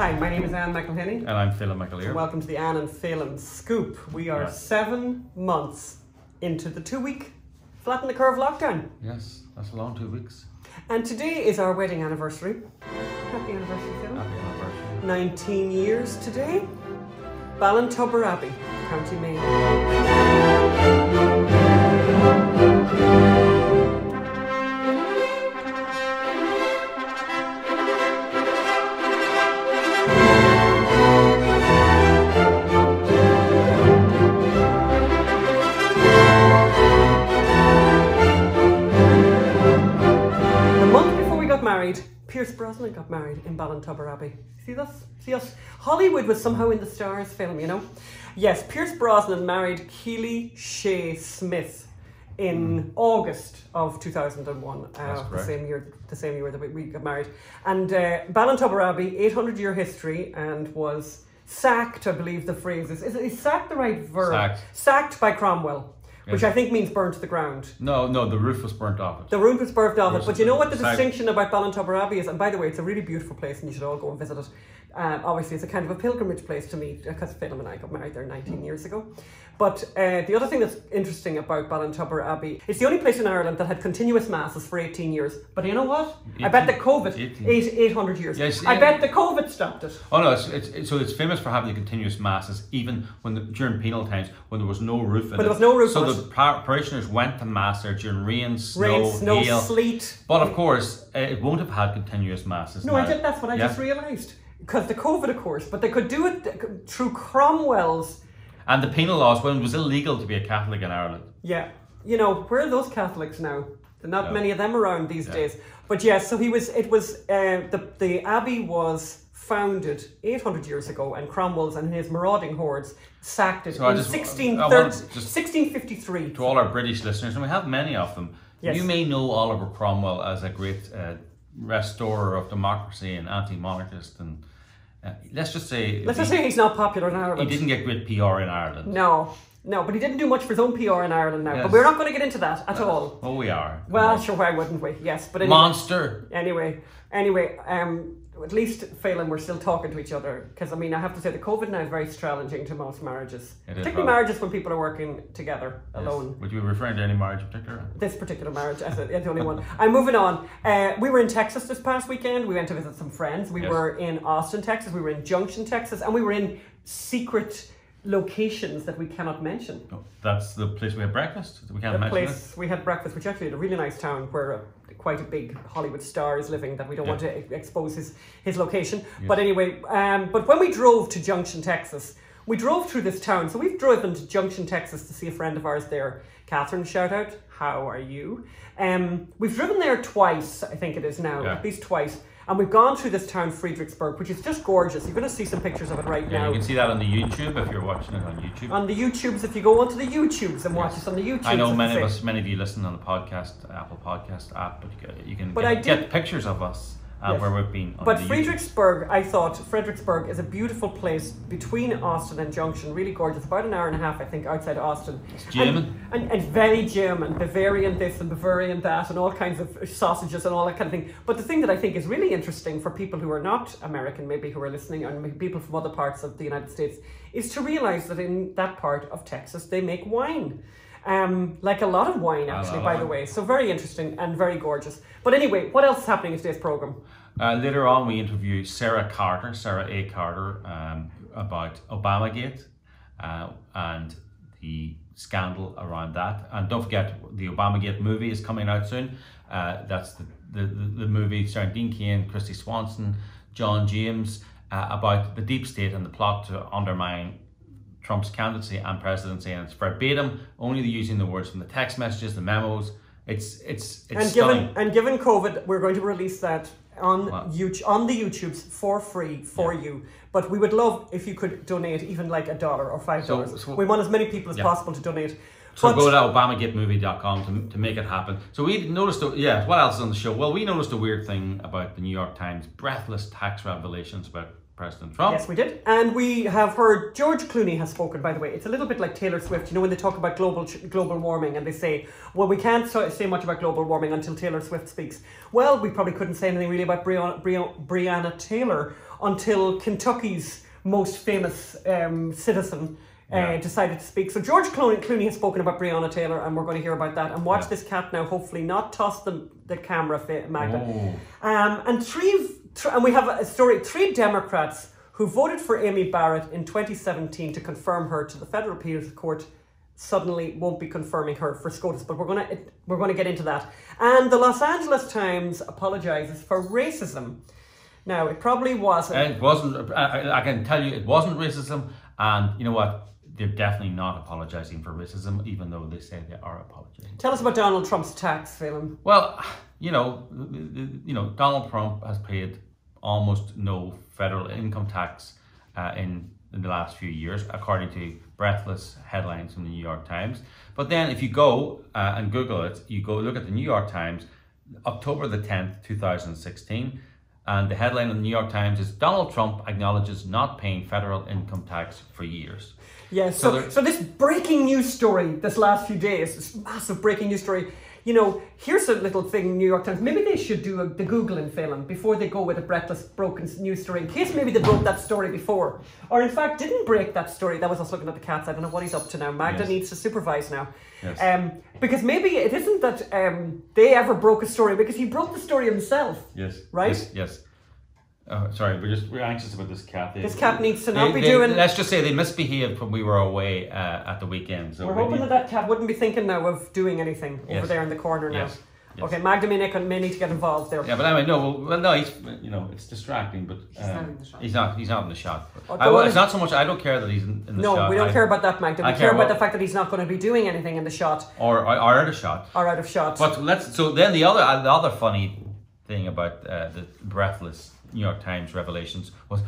Hi, my name is Ann McElhinney. And I'm Phelim McAleer. Welcome to the Ann and Phelim Scoop. We are seven months into the two week flatten the curve lockdown. Yes, that's a long two weeks. And today is our wedding anniversary. Happy anniversary, Phelim. Happy anniversary. 19 years today. Ballintubber Abbey, County Mayo. Pierce Brosnan got married in Ballintubber Abbey. See us? See us? Hollywood was somehow in the stars Phelim, you know? Yes, Pierce Brosnan married Keely Shea Smith in August of 2001. That's Uh, the same year, the same year that we, we got married. And uh, Ballintubber Abbey, 800 year history, and was sacked. I believe the phrase is. Is, is sacked the right verb? Sacked. Sacked by Cromwell, which. I think means burned to the ground. No, no, the roof was burnt off it. The roof was birthed off it, but you know what the distinction about Ballintubber Abbey is? And by the way, it's a really beautiful place, and you should all go and visit it. Uh, obviously, it's a kind of a pilgrimage place to me because Phelim and I got married there 19 years ago. But uh, the other thing that's interesting about Ballintubber Abbey, it's the only place in Ireland that had continuous masses for 18 years. But you know what? I bet the COVID, 18. eight, 800 years. Yes, I yeah. bet the COVID stopped it. Oh no, it's, it's, so it's famous for having the continuous masses, even when the, during penal times when there was no roof. in When there was no roof So the par- parishioners went to mass there during rain, snow, Rain, snow, hail. sleet. But of course, uh, it won't have had continuous masses. No, I did, that's what I Yeah. just realised. Because the COVID, of course, but they could do it through Cromwell's And the penal laws when it was illegal to be a Catholic in Ireland. Yeah, you know where are those Catholics now? There not Yeah. many of them around these Yeah. days. But yes, so he was. It was uh, the the abbey was founded 800 years ago, and Cromwell's and his marauding hordes sacked it So in just- 16, I want to just- 1653. To all our British listeners, and we have many of them, Yes. you may know Oliver Cromwell as a great uh, restorer of democracy and anti-monarchist, and uh, let's just say Let's he, just say he's not popular in Ireland. he didn't get great PR in Ireland. No, no, but he didn't do much for his own PR in Ireland now. But we're not going to get into that at all. Oh, we are. Well, sure, why wouldn't we? Yes, but anyway. monster. Anyway, anyway, um, at least Phelim, we're still talking to each other because I mean, I have to say the COVID now is very challenging to most marriages, It particularly marriages when people are working together Yes. alone. Would you be referring to any marriage in particular? This particular marriage, as the only one. I'm moving on. Uh, we were in Texas this past weekend. We went to visit some friends. We Yes. were in Austin, Texas. We were in Junction, Texas, and we were in secret locations that we cannot mention. No, that's the place we had breakfast. We can't the mention place we had breakfast, which actually had a really nice town where quite a big Hollywood star is living. That we don't want to expose his his location. But anyway, um, but when we drove to Junction, Texas, we drove through this town. So we've driven to Junction, Texas, to see a friend of ours there. Catherine, shout out. How are you? Um, we've driven there twice, I think it is now, Yeah. at least twice. And we've gone through this town, Fredericksburg, which is just gorgeous. You're going to see some pictures of it right. Yeah, now. you can see that on the YouTube if you're watching it on YouTube. on the YouTubes, if you go onto the YouTubes and watch Yes. us on the YouTube. I know many of us, many of you listen on the podcast, Apple Podcast app, but you can, you can But get, I did- get pictures of us uh, Yes. where we've been. But YouTube. I thought Fredericksburg is a beautiful place between Austin and Junction, really gorgeous. About an hour and a half, I think, outside Austin. It's German. And, and, and very German, Bavarian this and Bavarian that, and all kinds of sausages and all that kind of thing. But the thing that I think is really interesting for people who are not American, maybe who are listening, and people from other parts of the United States, is to realize that in that part of Texas they make wine. Um, like a lot of wine, actually, by the way. So very interesting and very gorgeous. But anyway, what else is happening in today's program? Uh, later on, we interview Sara Carter, Sara A. Carter, um, about Obamagate uh, and the scandal around that. And don't forget, the Obamagate movie is coming out soon. Uh, that's the, the, the, the movie starring Dean Cain, Kristy Swanson, John James, uh, about the deep state and the plot to undermine Trump's candidacy and presidency. And it's verbatim, only using the words from the text messages, the memos. It's it's it's and stunning. given and given COVID, we're going to release that on Wow. YouTube on the YouTubes for free for you. But we would love if you could donate even like a dollar or five So- dollars. so- we want as many people as Yeah. possible to donate. So But- go to obamagatemovie.com to, to make it happen. So we noticed, a, yeah, what else is on the show? Well, we noticed a weird thing about the New York Times breathless tax revelations about President Trump. Yes, we did. And we have heard George Clooney has spoken, by the way. It's a little bit like Taylor Swift. You know, when they talk about global global warming and they say, well, we can't so- say much about global warming until Taylor Swift speaks. Well, we probably couldn't say anything really about Breonna, Breonna, Breonna Taylor until Kentucky's most famous um, citizen. Uh, decided to speak. So George Clooney, Clooney has spoken about Breonna Taylor, and we're going to hear about that. And watch Yeah. this cat now. Hopefully, not toss the the camera, Magda. Um, and three, thr and we have a story. Three Democrats who voted for Amy Barrett in 2017 to confirm her to the federal appeals court suddenly won't be confirming her for SCOTUS. But we're gonna we're gonna get into that. And the Los Angeles Times apologizes for racism. Now it probably wasn't. It wasn't. I, I can tell you, it wasn't racism. And you know what? They're definitely not apologizing for racism, even though they say they are apologizing. Tell us about Donald Trump's tax Phelim. Well, you know, you know, Donald Trump has paid almost no federal income tax uh, in in the last few years, according to breathless headlines from the New York Times. But then, if you go uh, and Google it, you go look at the New York Times, October the tenth, two thousand sixteen. And the headline in the New York Times is Donald Trump acknowledges not paying federal income tax for years. Yes. So So, so, this breaking news story this last few days, this massive breaking news story. You know, here's a little thing, New York Times. Maybe they should do a, the Googling Phelim before they go with a breathless, broken news story, in case maybe they broke that story before, or in fact didn't break that story. That was us looking at the cats. I don't know what he's up to now. Magda Yes. needs to supervise now. Yes. Um, because maybe it isn't that um, they ever broke a story because he broke the story himself. Yes. Right? Yes. yes. Uh, sorry, we're just we're anxious about this cat. They- This cat needs to they- not be they- doing. Let's just say they misbehaved when we were away uh, at the weekend. So We're we hoping need- that that cat wouldn't be thinking now of doing anything over Yes. there in the corner now. Yes. Yes. Okay, Magda may, need- may need to get involved there. Yeah, but anyway, no, well, well, no, he's you know it's distracting, but He's not um, in the shot. he's not he's not in the shot. Oh, I, well, it's not so much. I don't care that he's in, in the No, shot. No, we don't I- care about that, Magda. We I care, care about about- the fact that he's not going to be doing anything in the shot or or, or out of shot. or out of shot. But let's. So then the other uh, the other funny thing about uh, the breathless New York Times revelations was,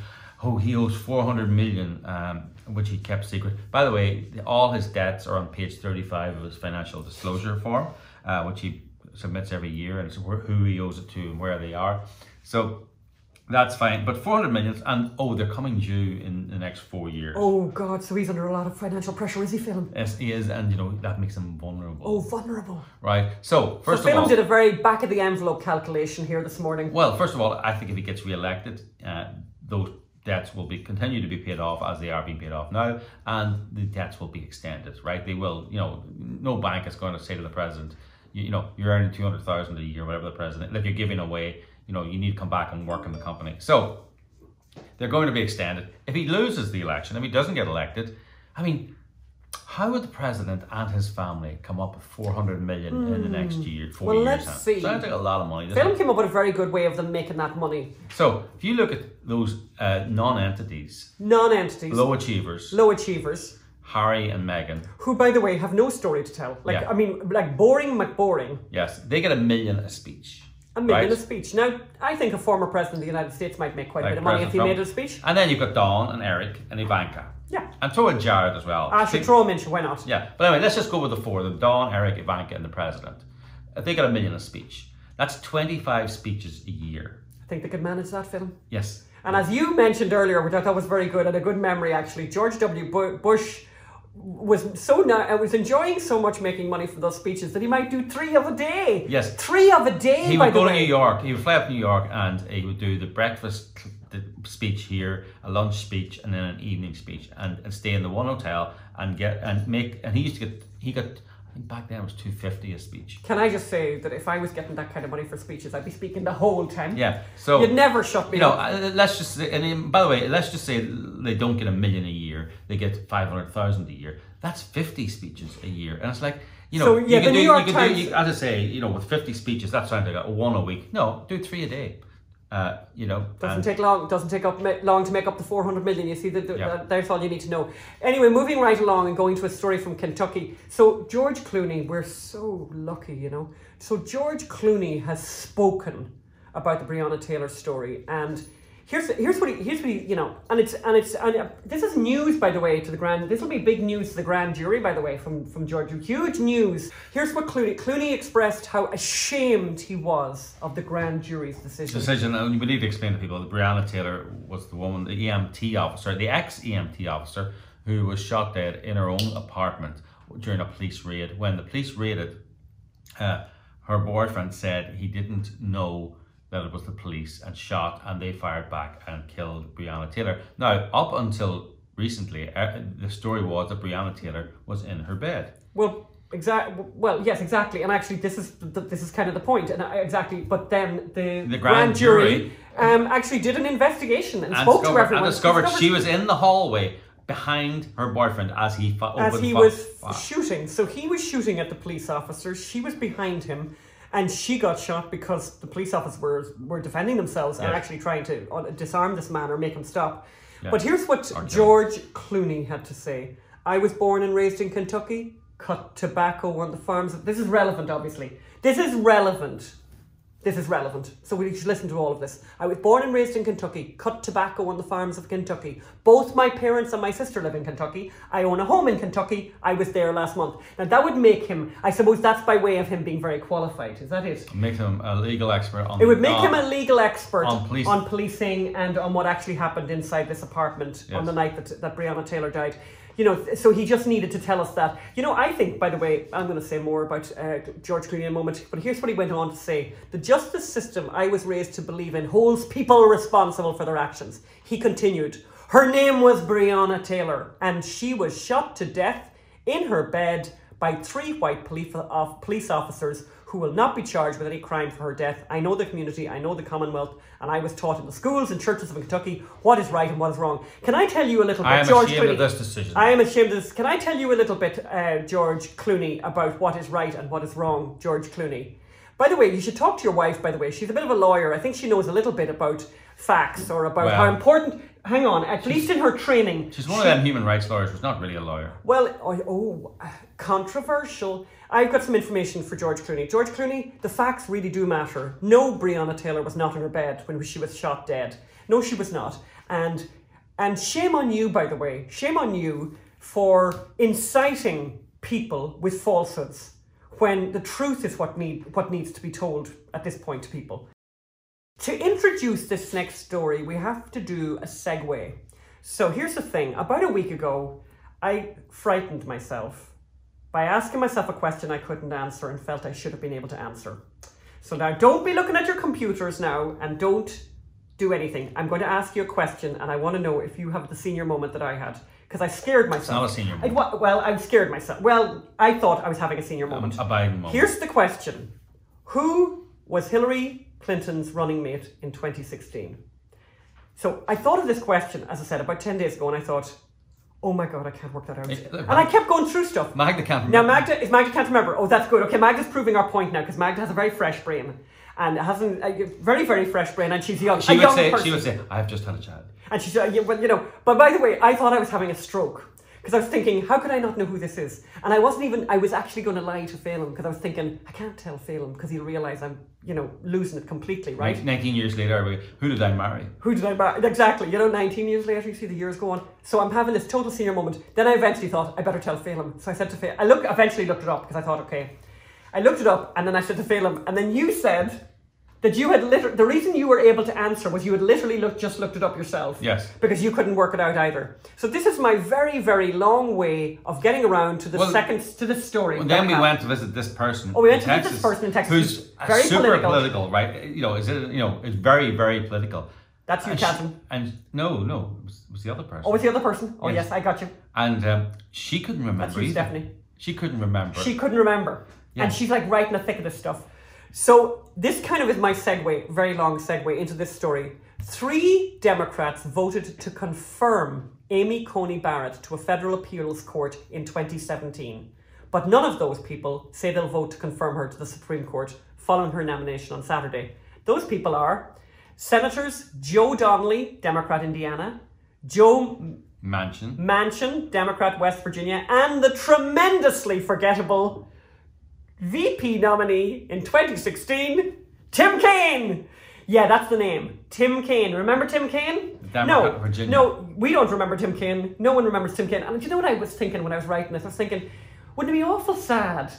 oh, he owes four hundred million, um, which he kept secret. By the way, all his debts are on page thirty-five of his financial disclosure form, uh, which he submits every year, and it's who he owes it to and where they are. So. That's fine, but 400 million, and oh, they're coming due in the next four years. oh God, so he's under a lot of financial pressure, is he, Phelim? Yes, he is, and you know that makes him vulnerable, Oh, vulnerable. right? So first so of Phelim all, did a very back of the envelope calculation here this morning. Well, first of all, I think if he gets re-elected, uh, those debts will be continue to be paid off as they are being paid off now, and the debts will be extended. Right? They will. You know, no bank is going to say to the president, you, you know, you're earning two hundred thousand a year, whatever the president, like you're giving away. You know, you need to come back and work in the company. So they're going to be extended. If he loses the election, if he doesn't get elected, I mean. How would the president and his family come up with 400 million in the next year, four Well, years? let's see. Sounds like a lot of money. doesn't it? Came up with a very good way of them making that money. So if you look at those uh, non-entities, Non-entities, low achievers, low achievers, Harry and Meghan, who, by the way, have no story to tell. Like, Yeah. I mean, like boring McBoring. yes, they get a million a speech. A million Right. a speech. Now, I think a former president of the United States might make quite a bit of money if he President made a speech. And then you've got Dawn and Eric and Ivanka. Yeah. And throw in Jared as well. I should Think- throw him in, sure, why not? Yeah, but anyway, let's just go with the four: of them Dawn, Eric, Ivanka, and the president. If they get a million a speech, that's twenty-five speeches a year. I think they could manage that Phelim. Yes. And as you mentioned earlier, which I thought was very good and a good memory actually, George W. Bush was so na- uh, was enjoying so much making money from those speeches that he might do three of a day. Yes. three of a day. He by would go to. New York. He would fly up to New York and he would do the breakfast the speech here, a lunch speech, and then an evening speech, and, and stay in the one hotel and get and make. And he used to get he got. I think back then it was two fifty a speech. Can I just say that if I was getting that kind of money for speeches, I'd be speaking the whole time. Yeah. So You'd never shut me you know, up. uh, let's just say, and by the way, let's just say they don't get a million a year; they get five hundred thousand a year. That's fifty speeches a year, and it's like you know, So, yeah, you the can New do, York you can Times- do, you, as I say, you know, with fifty speeches, that sounds like one a week. No, do three a day. Uh, you know, Doesn't take long. Doesn't take up long to make up the four hundred million. You see, Yeah. that- that's all you need to know. Anyway, moving right along and going to a story from Kentucky. So George Clooney, we're so lucky, you know. So George Clooney has spoken about the Breonna Taylor story, and here's here's what he here's what he you know, and it's and it's and uh, this is news by the way to the grand. This will be big news to the grand jury by the way from from George. Huge news. Here's what Clooney Clooney expressed how ashamed he was of the grand jury's decision. decision, and we need to explain to people that Breonna Taylor was the woman, the EMT officer, the ex EMT officer, who was shot dead in her own apartment during a police raid. When the police raided, uh, her boyfriend said he didn't know that it was the police and shot, and they fired back and killed Breonna Taylor. Now, up until recently, uh, the story was that Breonna Taylor was in her bed. Well, exactly. Well, yes, exactly. And actually, this is this is kind of the point. And exactly, but then the, The grand jury- um, actually did an investigation and, And spoke to discovered, everyone. and discovered Discovered she was in the hallway behind her boyfriend as he fa- as he was shooting. So he was shooting at the police officers. She was behind him, and she got shot because the police officers were, were defending themselves and actually trying to uh, disarm this man or make him stop. Yeah. But here's what him. George Clooney had to say: "I was born and raised in Kentucky. Cut tobacco on the farms. This is relevant, obviously. This is relevant." This is relevant, so we should listen to all of this. I was born and raised in Kentucky, cut tobacco on the farms of Kentucky. Both my parents and my sister live in Kentucky. I own a home in Kentucky. I was there last month. Now, that would make him, I suppose that's by way of him being very qualified. Is that it? Make him a legal expert on It would make on- him a legal expert on police- policing and on what actually happened inside this apartment on the night that, that Breonna Taylor died. You know, so he just needed to tell us that. You know, I think, by the way, I'm going to say more about uh, George Clooney in a moment, but here's what he went on to say The justice system I was raised to believe in holds people responsible for their actions. He continued, Her name was Breonna Taylor, and she was shot to death in her bed by three white police officers who will not be charged with any crime for her death. I know the community, I know the Commonwealth, and I was taught in the schools and churches of Kentucky what is right and what is wrong. Can I tell you a little bit, I am George ashamed Clooney? of this decision. I am ashamed of this. Can I tell you a little bit, uh, George Clooney, about what is right and what is wrong, George Clooney? By the way, you should talk to your wife, by the way. She's a bit of a lawyer. I think she knows a little bit about facts or about how important, hang on, at least in her training. She's one of them human rights lawyers who's not really a lawyer. Well, oh, oh, controversial. I've got some information for George Clooney. George Clooney, the facts really do matter. No, Breonna Taylor was not in her bed when she was shot dead. No, she was not. And and shame on you, by the way. Shame on you for inciting people with falsehoods when the truth is what need what needs to be told at this point to people. To introduce this next story, we have to do a segue. So here's the thing about a week ago, I frightened myself by asking myself a question I couldn't answer and felt I should have been able to answer. So now don't be looking at your computers now and don't do anything. I'm going to ask you a question and I want to know if you have the senior moment that I had. Because I scared myself. not a senior I, well, I scared myself. Well, I thought I was having a senior moment. A Biden moment. Here's the question Who was Hillary Clinton's running mate in 2016? So I thought of this question, as I said, about 10 days ago, and I thought, oh my God, I can't work that out. It- And I kept going through stuff. Magda can't remember. Now. Magda, if Magda can't remember, oh, that's good. Okay, Magda's proving our point now because Magda has a very fresh brain and hasn't a very, very fresh brain, and she's young. She a would young say, person. she would say, I've just had a child. And she's, uh, yeah, well, you know, but by the way, I thought I was having a stroke because I was thinking, how could I not know who this is? And I wasn't even, I was actually going to lie to Phelim because I was thinking, I can't tell Phelim because he'll realise I'm, you know, losing it completely, right? 19 years later, who did I marry? Who did I marry? Exactly, you know, 19 years later, you see the years go on. So I'm having this total senior moment. Then I eventually thought, I better tell Phelim. So I said to Phelim, I look, eventually looked it up because I thought, okay. I looked it up and then I said to Phelim, and then you said that you had literally, the reason you were able to answer was you had literally looked, just looked it up yourself. Yes. Because you couldn't work it out either. So this is my very, very long way of getting around to the Well, second, to the story. Well, then we have. went to visit this person. Oh, we went to visit Texas, this person in Texas Who's very super political. political. right? You know, is it? You know, it's very, very political. That's you, and, she- Catherine. and no, no, it was, it was the other person. Oh, was the other person? Oh, Yes. yes, I got you. and um, she couldn't remember. That's you. Stephanie. She couldn't remember. She couldn't remember. Yeah. And she's like right in the thick of this stuff. So this kind of is my segue, very long segue into this story. Three Democrats voted to confirm Amy Coney Barrett to a federal appeals court in 2017. But none of those people say they'll vote to confirm her to the Supreme Court following her nomination on Saturday. Those people are Senators Joe Donnelly, Democrat Indiana, Joe Mansion. Manchin, Democrat West Virginia, and the tremendously forgettable VP nominee in 2016, Tim Kaine. Yeah, that's the name. Tim Kaine. Remember Tim Kaine? No, Virginia. no, we don't remember Tim Kaine. No one remembers Tim Kaine. And do you know what I was thinking when I was writing this? I was thinking, wouldn't it be awful sad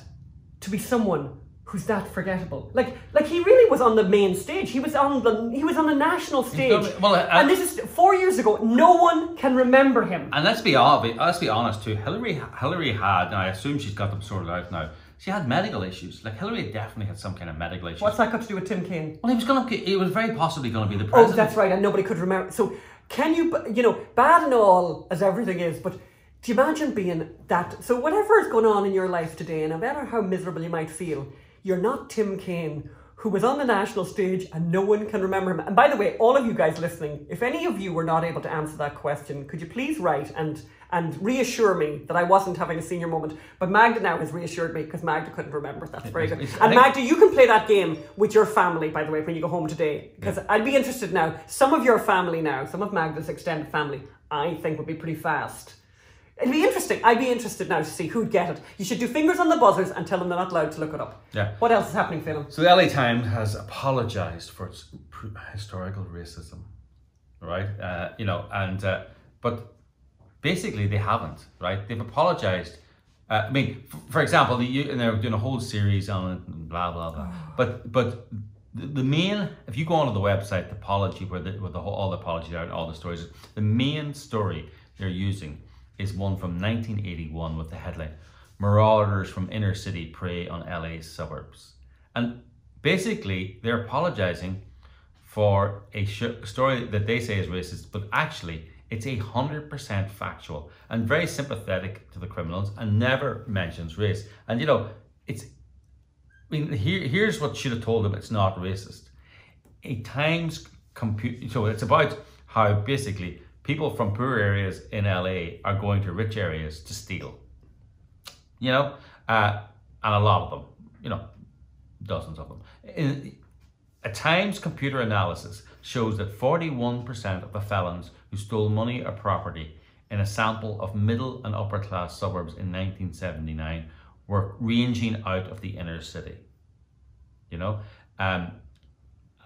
to be someone who's that forgettable? Like, like he really was on the main stage. He was on the he was on the national stage. done- well, uh, and this is four years ago. No one can remember him. And let's be obvious, let's be honest too. Hillary, Hillary had, and I assume she's got them sorted out now. She had medical issues. Like Hillary definitely had some kind of medical issues. What's that got to do with Tim Kaine? Well, he was going to. He was very possibly going to be the president. Oh, president. that's right, and nobody could remember. So, can you, you know, bad and all as everything is, but do you imagine being that? So, whatever is going on in your life today, and no matter how miserable you might feel, you're not Tim Kaine, who was on the national stage and no one can remember him. And by the way, all of you guys listening, if any of you were not able to answer that question, could you please write and and reassure me that I wasn't having a senior moment. But Magda now has reassured me because Magda couldn't remember. That's very good. And Magda, you can play that game with your family, by the way, when you go home today. Because I'd be interested now. Some of your family now, some of Magda's extended family, I think would be pretty fast. It'd be interesting. I'd be interested now to see who'd get it. You should do fingers on the buzzers and tell them they're not allowed to look it up. Yeah. What else is happening, Phelim? So the LA Times has apologized for its historical racism, right? Uh, you know, and uh, but basically they haven't, right? They've apologized. Uh, I mean, f- for example, the, you, and they're doing a whole series on it, and blah blah blah. But but the, the main, if you go onto the website, the apology where the where the whole all the apologies are and all the stories, the main story they're using is one from 1981 with the headline "Marauders from Inner City Prey on LA's Suburbs," and basically they're apologizing for a sh- story that they say is racist, but actually it's a hundred percent factual and very sympathetic to the criminals and never mentions race. And you know, it's. I mean, here, here's what should have told them it's not racist. A Times compute. So it's about how basically people from poor areas in LA are going to rich areas to steal. You know, uh, and a lot of them. You know, dozens of them. In, a Times computer analysis shows that 41% of the felons who stole money or property in a sample of middle and upper class suburbs in 1979 were ranging out of the inner city. You know, um,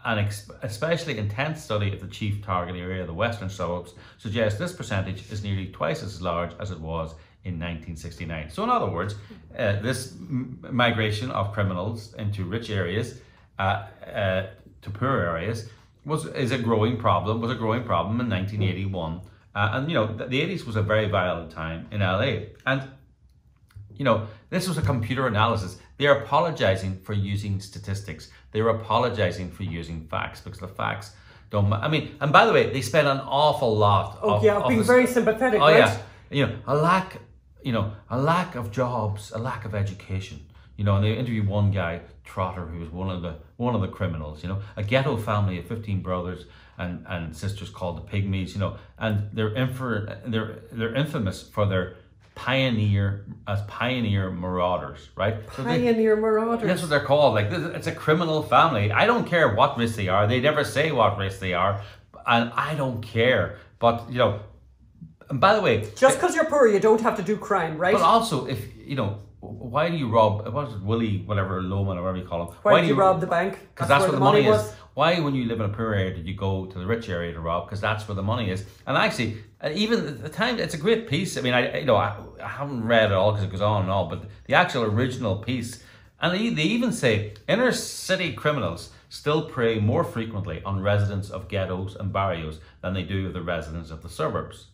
an especially intense study of the chief target area, the western suburbs, suggests this percentage is nearly twice as large as it was in 1969. So, in other words, uh, this migration of criminals into rich areas uh, uh, to poor areas was is a growing problem. Was a growing problem in 1981, uh, and you know the, the 80s was a very violent time in LA, and you know, this was a computer analysis. They're apologizing for using statistics. They're apologizing for using facts because the facts don't. I mean, and by the way, they spend an awful lot. Oh, of, yeah, of being this- very sympathetic, Oh right? yeah, you know, a lack, you know, a lack of jobs, a lack of education. You know, and they interview one guy, Trotter, who was one of the one of the criminals. You know, a ghetto family of fifteen brothers and, and sisters called the Pygmies. You know, and they're infer, they're they're infamous for their pioneer as pioneer marauders, right? So they- Pioneer Marauders. that's what they're called. Like this, it's a criminal family. I don't care what race they are. They never say what race they are, and I don't care. But you know, and by the way, Just because you're poor, you don't have to do crime, right? but also if you know, why do you rob? What is it, Willie, whatever Loman or whatever you call him? Why do you rob the bank? Because that's, where where the money, is. Why, when you live in a poor area, did you go to the rich area to rob? Because that's where the money is. And actually, even at the time, it's a great piece. I mean, I you know I, I haven't read it all because it goes on and all, but the actual original piece, and they, they even say inner city criminals still prey more frequently on residents of ghettos and barrios than they do the residents of the suburbs.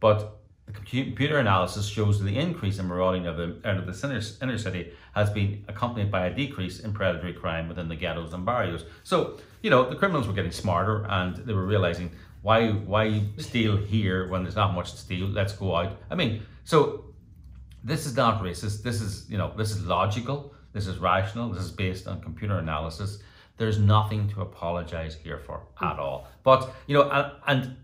But the computer analysis shows that the increase in marauding of the, out of the inner, inner city has been accompanied by a decrease in predatory crime within the ghettos and barrios. So, you know, the criminals were getting smarter and they were realizing why why steal here when there's not much to steal? Let's go out. I mean, so this is not racist. This is, you know, this is logical. This is rational. This is based on computer analysis. There's nothing to apologize here for at all. But, you know, and, and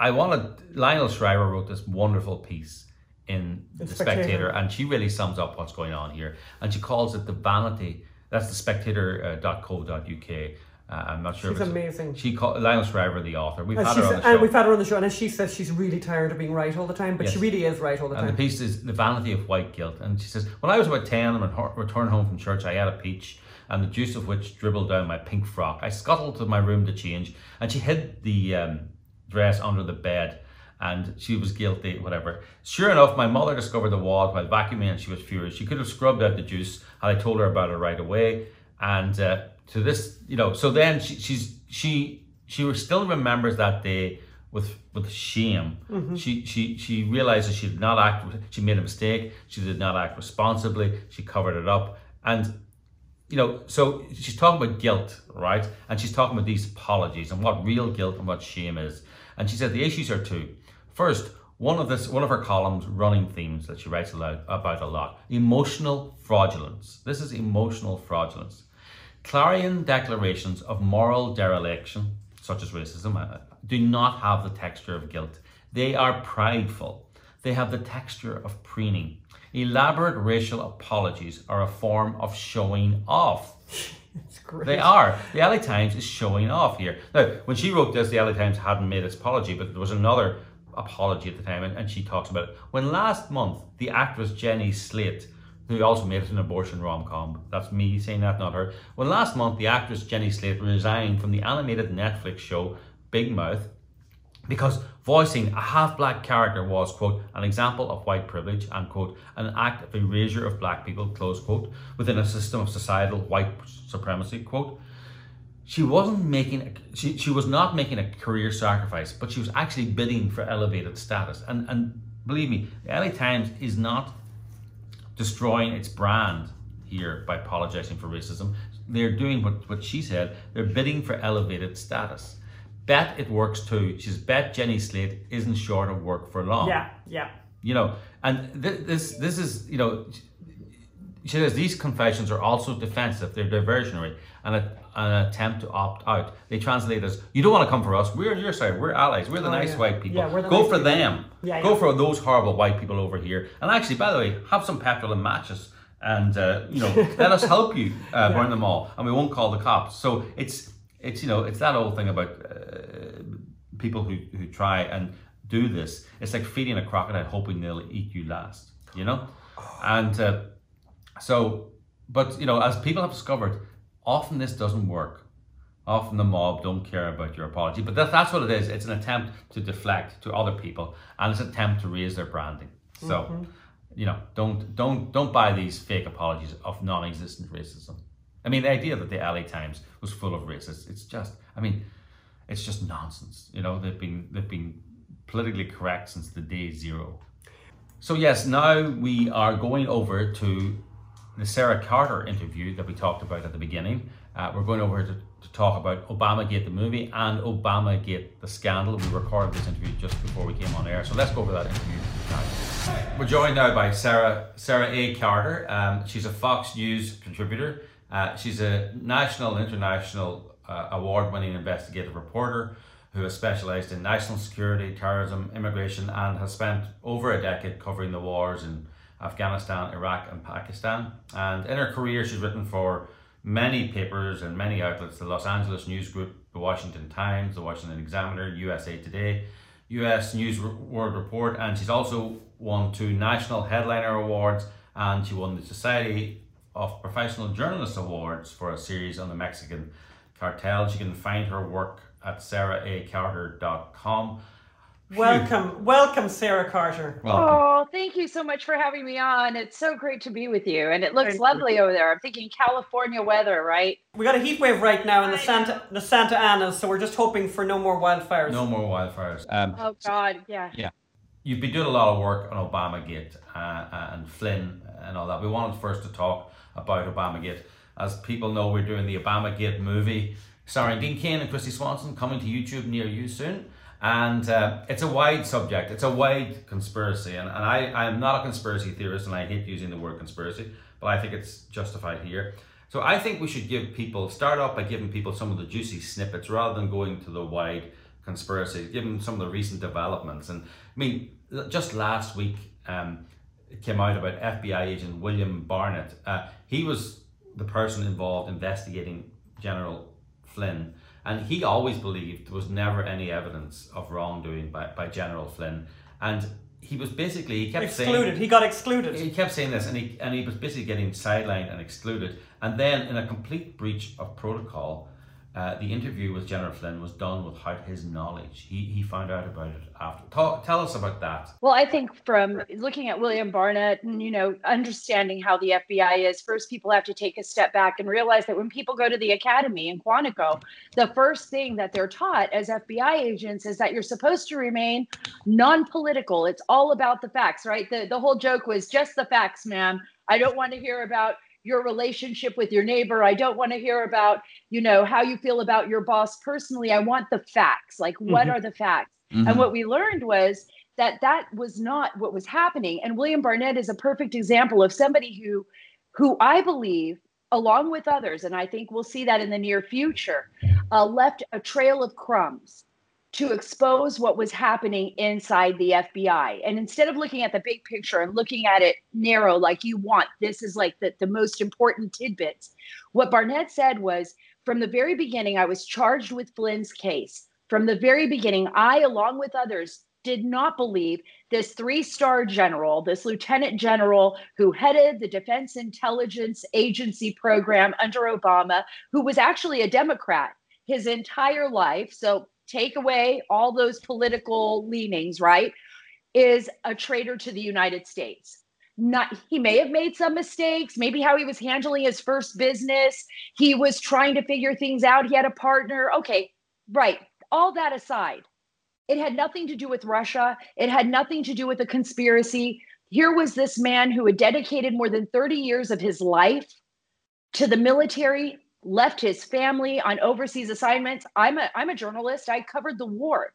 I wanted, Lionel Shriver wrote this wonderful piece in The, Spectator. Spectator. and she really sums up what's going on here. And she calls it the vanity, that's the spectator.co.uk. Uh, I'm not sure She's amazing. She called Lionel Shriver, the author. We've And, had her on the show. and we've had her on the show, and she says, she's really tired of being right all the time, but she really is right all the time. And the piece is the vanity of white guilt. And she says, when I was about 10 and returned home from church, I had a peach, and the juice of which dribbled down my pink frock. I scuttled to my room to change, and she hid the um, dress under the bed, and she was guilty, whatever. Sure enough, my mother discovered the wad while vacuuming, and she was furious. She could have scrubbed out the juice had I told her about it right away. And uh, to this, you know, so then she, she's she she still remembers that day with with shame. She she she realizes she did not act. She made a mistake. She did not act responsibly. She covered it up, and you know, so she's talking about guilt, right? And she's talking about these apologies and what real guilt and what shame is. And she said the issues are two. First, one of this, one of her columns, running themes that she writes about a lot: emotional fraudulence. This is emotional fraudulence. Clarion declarations of moral dereliction, such as racism, uh, do not have the texture of guilt. They are prideful. They have the texture of preening. Elaborate racial apologies are a form of showing off. They are. The LA Times is showing off here. Now, when she wrote this, the LA Times hadn't made its apology, but there was another apology at the time, and, and she talks about it. When last month, the actress Jenny Slate, who also made it an abortion rom com, that's me saying that, not her. When last month, the actress Jenny Slate resigned from the animated Netflix show Big Mouth because voicing a half black character was, quote, an example of white privilege and, quote, an act of erasure of black people, close quote, within a system of societal white supremacy, quote. She wasn't making, a, she, she was not making a career sacrifice, but she was actually bidding for elevated status. And, and believe me, the LA Times is not destroying its brand here by apologizing for racism. They're doing what, what she said, they're bidding for elevated status. Bet it works too. She's bet Jenny Slate isn't short of work for long. Yeah, yeah. You know, and th- this this is, you know, she says these confessions are also defensive, they're diversionary, and a, an attempt to opt out. They translate as, you don't want to come for us, we're on your side, we're allies, we're the Oh, nice yeah. white people. Yeah, Go nice for people." them. Yeah, Go for those horrible white people over here. And actually, by the way, have some petrol and matches. And uh, you know, let us help you uh, burn them all, and we won't call the cops. So it's it's you know it's that old thing about uh, people who who try and do this. It's like feeding a crocodile hoping they'll eat you last. You know, and uh, so but you know, as people have discovered, often this doesn't work. Often the mob don't care about your apology, but that, that's what it is. It's an attempt to deflect to other people, and it's an attempt to raise their branding. So, you know, don't don't don't buy these fake apologies of non-existent racism. I mean, the idea that the LA Times was full of racists, it's just, I mean, it's just nonsense. You know, they've been they've been politically correct since the day zero. So yes, now we are going over to the Sara Carter interview that we talked about at the beginning. Uh, we're going over to, to talk about Obamagate the movie and Obamagate the scandal. We recorded this interview just before we came on air, so let's go over that interview now. We're joined now by Sara Sara A. Carter. Um, she's a Fox News contributor. Uh, she's a national and international uh, award-winning investigative reporter who has specialized in national security, terrorism, immigration, and has spent over a decade covering the wars in Afghanistan, Iraq, and Pakistan. And in her career, she's written for many papers and many outlets the Los Angeles News Group, the Washington Times, the Washington Examiner, USA Today, US News World Report, and she's also won two national headliner awards and she won the Society of Professional Journalists Awards for a series on the Mexican cartel. You can find her work at saraacarter.com. Welcome, welcome, Sara Carter. Welcome. Oh, thank you so much for having me on. It's so great to be with you. And it looks Thank you. lovely over there. I'm thinking California weather, right? We got a heat wave right now in the Santa the Santa Ana, so we're just hoping for no more wildfires. No more wildfires. Um, Oh, God. Yeah. Yeah. You've been doing a lot of work on Obamagate uh, and Flynn and all that. We wanted first to talk about Obamagate. As people know, we're doing the Obamagate movie starring Dean Cain and Kristy Swanson coming to YouTube near you soon. And uh, it's a wide subject, it's a wide conspiracy. And, and I, I'm not a conspiracy theorist and I hate using the word conspiracy, but I think it's justified here. So I think we should give people, start off by giving people some of the juicy snippets rather than going to the wide conspiracy, give them some of the recent developments. And I mean, just last week, um, came out about FBI agent William Barnett. Uh, he was the person involved investigating General Flynn, and he always believed there was never any evidence of wrongdoing by, by General Flynn. And he was basically he kept saying excluded. He got excluded. he kept saying this, and he and he was basically getting sidelined and excluded. And then, in a complete breach of protocol, uh, the interview with General Flynn was done without his knowledge. He, he found out about it after. Tell, tell us about that. Well, I think from looking at William Barnett and, you know, understanding how the FBI is, first people have to take a step back and realize that when people go to the academy in Quantico, the first thing that they're taught as FBI agents is that you're supposed to remain non-political. It's all about the facts, right? The, the whole joke was just the facts, ma'am. I don't want to hear about your relationship with your neighbor. I don't want to hear about, you know, how you feel about your boss personally. I want the facts. Like, what mm-hmm. are the facts? Mm-hmm. And what we learned was that that was not what was happening. And William Barnett is a perfect example of somebody who, who I believe, along with others, and I think we'll see that in the near future, uh, left a trail of crumbs to expose what was happening inside the FBI. And instead of looking at the big picture and looking at it narrow, like you want, this is like the, the most important tidbits. What Barnett said was from the very beginning, I was charged with Flynn's case. From the very beginning, I, along with others, did not believe this three star general, this lieutenant general who headed the Defense Intelligence Agency program under Obama, who was actually a Democrat his entire life. So take away all those political leanings, right, is a traitor to the United States. Not he may have made some mistakes, maybe how he was handling his first business, he was trying to figure things out, he had a partner. Okay, right. All that aside, it had nothing to do with Russia. It had nothing to do with a conspiracy. Here was this man who had dedicated more than 30 years of his life to the military left his family on overseas assignments. I'm a I'm a journalist. I covered the war.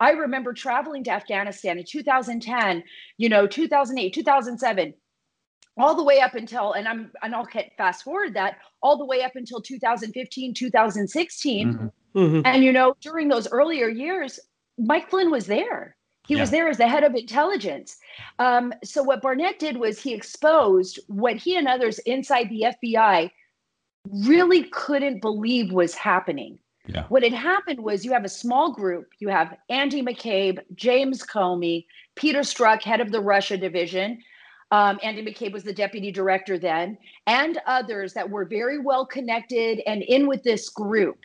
I remember traveling to Afghanistan in 2010, you know, 2008, 2007, all the way up until and I'm and I'll fast forward that all the way up until 2015, 2016. Mm-hmm. Mm-hmm. And you know, during those earlier years, Mike Flynn was there. He yeah. was there as the head of intelligence. Um, so what Barnett did was he exposed what he and others inside the FBI really couldn't believe was happening. Yeah. What had happened was you have a small group. You have Andy McCabe, James Comey, Peter Strzok, head of the Russia division. Um, Andy McCabe was the deputy director then, and others that were very well connected and in with this group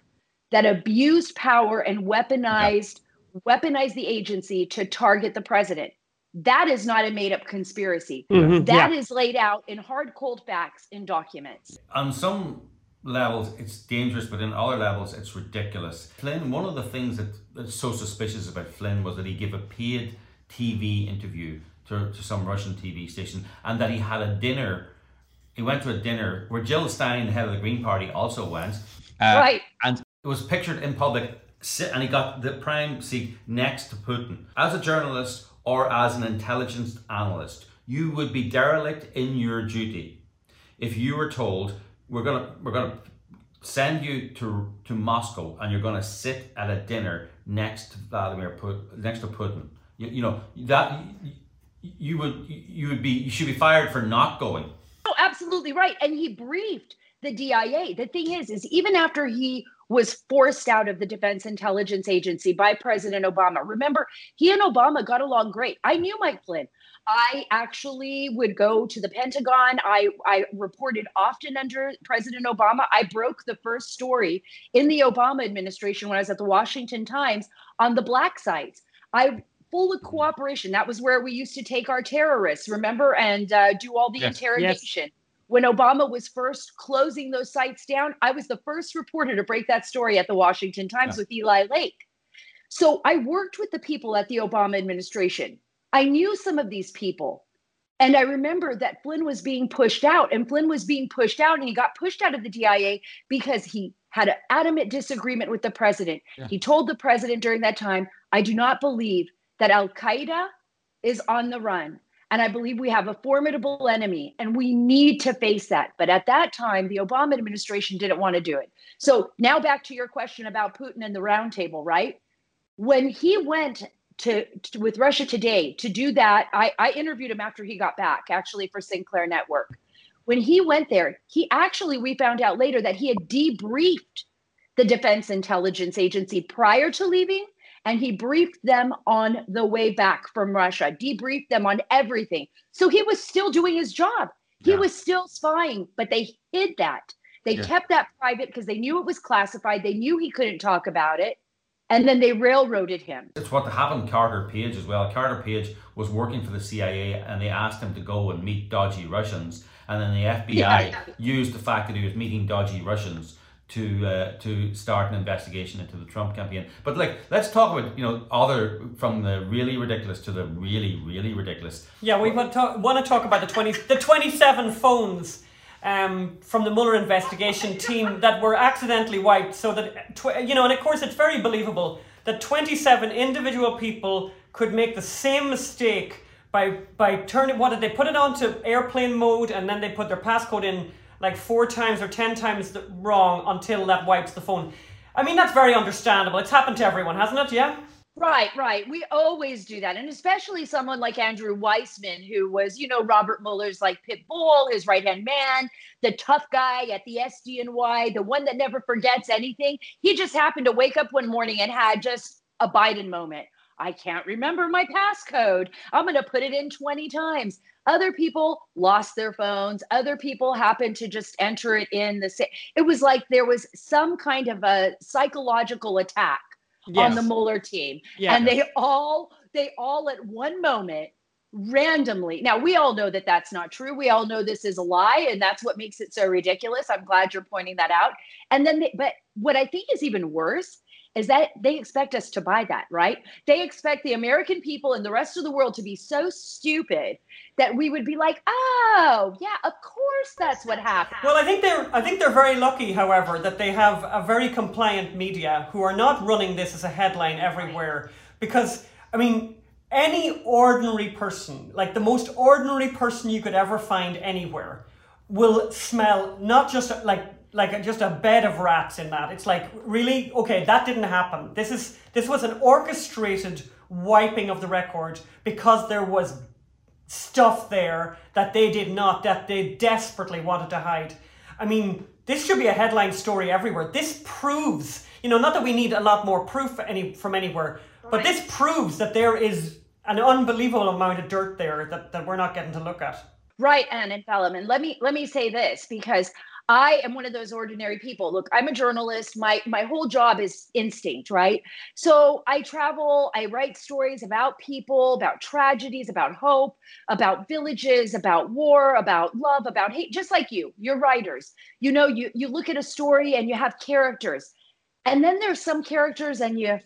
that abused power and weaponized yeah. weaponized the agency to target the president. That is not a made up conspiracy. Mm-hmm. That yeah. is laid out in hard, cold facts in documents. On some levels it's dangerous, but in other levels it's ridiculous. Flynn, one of the things that, that's so suspicious about Flynn was that he gave a paid TV interview to, to some Russian TV station and that he had a dinner. He went to a dinner where Jill Stein, the head of the Green Party, also went. Uh, right. And it was pictured in public, and he got the prime seat next to Putin. As a journalist or as an intelligence analyst, you would be derelict in your duty if you were told we're gonna we're gonna send you to to Moscow and you're gonna sit at a dinner next to Vladimir Putin, next to Putin. You, you know that you would you would be you should be fired for not going. Oh, absolutely right. And he briefed the DIA. The thing is, is even after he was forced out of the Defense Intelligence Agency by President Obama. Remember, he and Obama got along great. I knew Mike Flynn. I actually would go to the Pentagon. I, I reported often under President Obama. I broke the first story in the Obama administration when I was at the Washington Times on the black sites. I full of cooperation. That was where we used to take our terrorists, remember, and uh, do all the yes. interrogation. Yes. When Obama was first closing those sites down, I was the first reporter to break that story at the Washington Times with Eli Lake. So I worked with the people at the Obama administration. I knew some of these people. And I remember that Flynn was being pushed out, and Flynn was being pushed out, and he got pushed out of the DIA because he had an adamant disagreement with the president. Yeah. He told the president during that time, I do not believe that Al Qaeda is on the run. And I believe we have a formidable enemy and we need to face that. But at that time, the Obama administration didn't want to do it. So now back to your question about Putin and the roundtable, right? When he went to, to, with Russia Today to do that. I, I interviewed him after he got back, actually for Sinclair Network. When he went there, he actually we found out later that he had debriefed the Defense Intelligence Agency prior to leaving, and he briefed them on the way back from Russia, debriefed them on everything. So he was still doing his job. He yeah. was still spying, but they hid that They yeah. kept that private because they knew it was classified. They knew he couldn't talk about it. And then they railroaded him. It's what happened to Carter Page as well. Carter Page was working for the CIA and they asked him to go and meet dodgy Russians. And then the FBI yeah. used the fact that he was meeting dodgy Russians to uh, to start an investigation into the Trump campaign. But like, let's talk about you know other from the really ridiculous to the really really ridiculous. Yeah, we want to talk, want to talk about the twenty the twenty seven phones. Um, from the Mueller investigation team that were accidentally wiped, so that you know, and of course, it's very believable that twenty-seven individual people could make the same mistake by by turning what did they put it onto airplane mode and then they put their passcode in like four times or ten times wrong until that wipes the phone. I mean, that's very understandable. It's happened to everyone, hasn't it? Yeah. Right, right. We always do that. And especially someone like Andrew Weissmann, who was, you know, Robert Mueller's like pit bull, his right hand man, the tough guy at the SDNY, the one that never forgets anything. He just happened to wake up one morning and had just a Biden moment. I can't remember my passcode. I'm going to put it in 20 times. Other people lost their phones. Other people happened to just enter it in the same. It was like there was some kind of a psychological attack yes. on the Mueller team. Yeah. And they all, they all at one moment randomly. Now, we all know that that's not true. We all know this is a lie, and that's what makes it so ridiculous. I'm glad you're pointing that out. And then, they, but what I think is even worse is that they expect us to buy that, right? They expect the American people and the rest of the world to be so stupid that we would be like, "Oh, yeah, of course that's what happened." Well, I think they're I think they're very lucky, however, that they have a very compliant media who are not running this as a headline everywhere because I mean, any ordinary person, like the most ordinary person you could ever find anywhere, will smell not just like like just a bed of rats in that. It's like really okay. That didn't happen. This is this was an orchestrated wiping of the record because there was stuff there that they did not that they desperately wanted to hide. I mean, this should be a headline story everywhere. This proves, you know, not that we need a lot more proof any from anywhere, but this proves that there is an unbelievable amount of dirt there that, that we're not getting to look at. Right, Ann and Phelim. And let me let me say this because I am one of those ordinary people. Look, I'm a journalist. My my whole job is instinct, right? So I travel, I write stories about people, about tragedies, about hope, about villages, about war, about love, about hate, just like you. You're writers. You know, you you look at a story and you have characters. And then there's some characters and you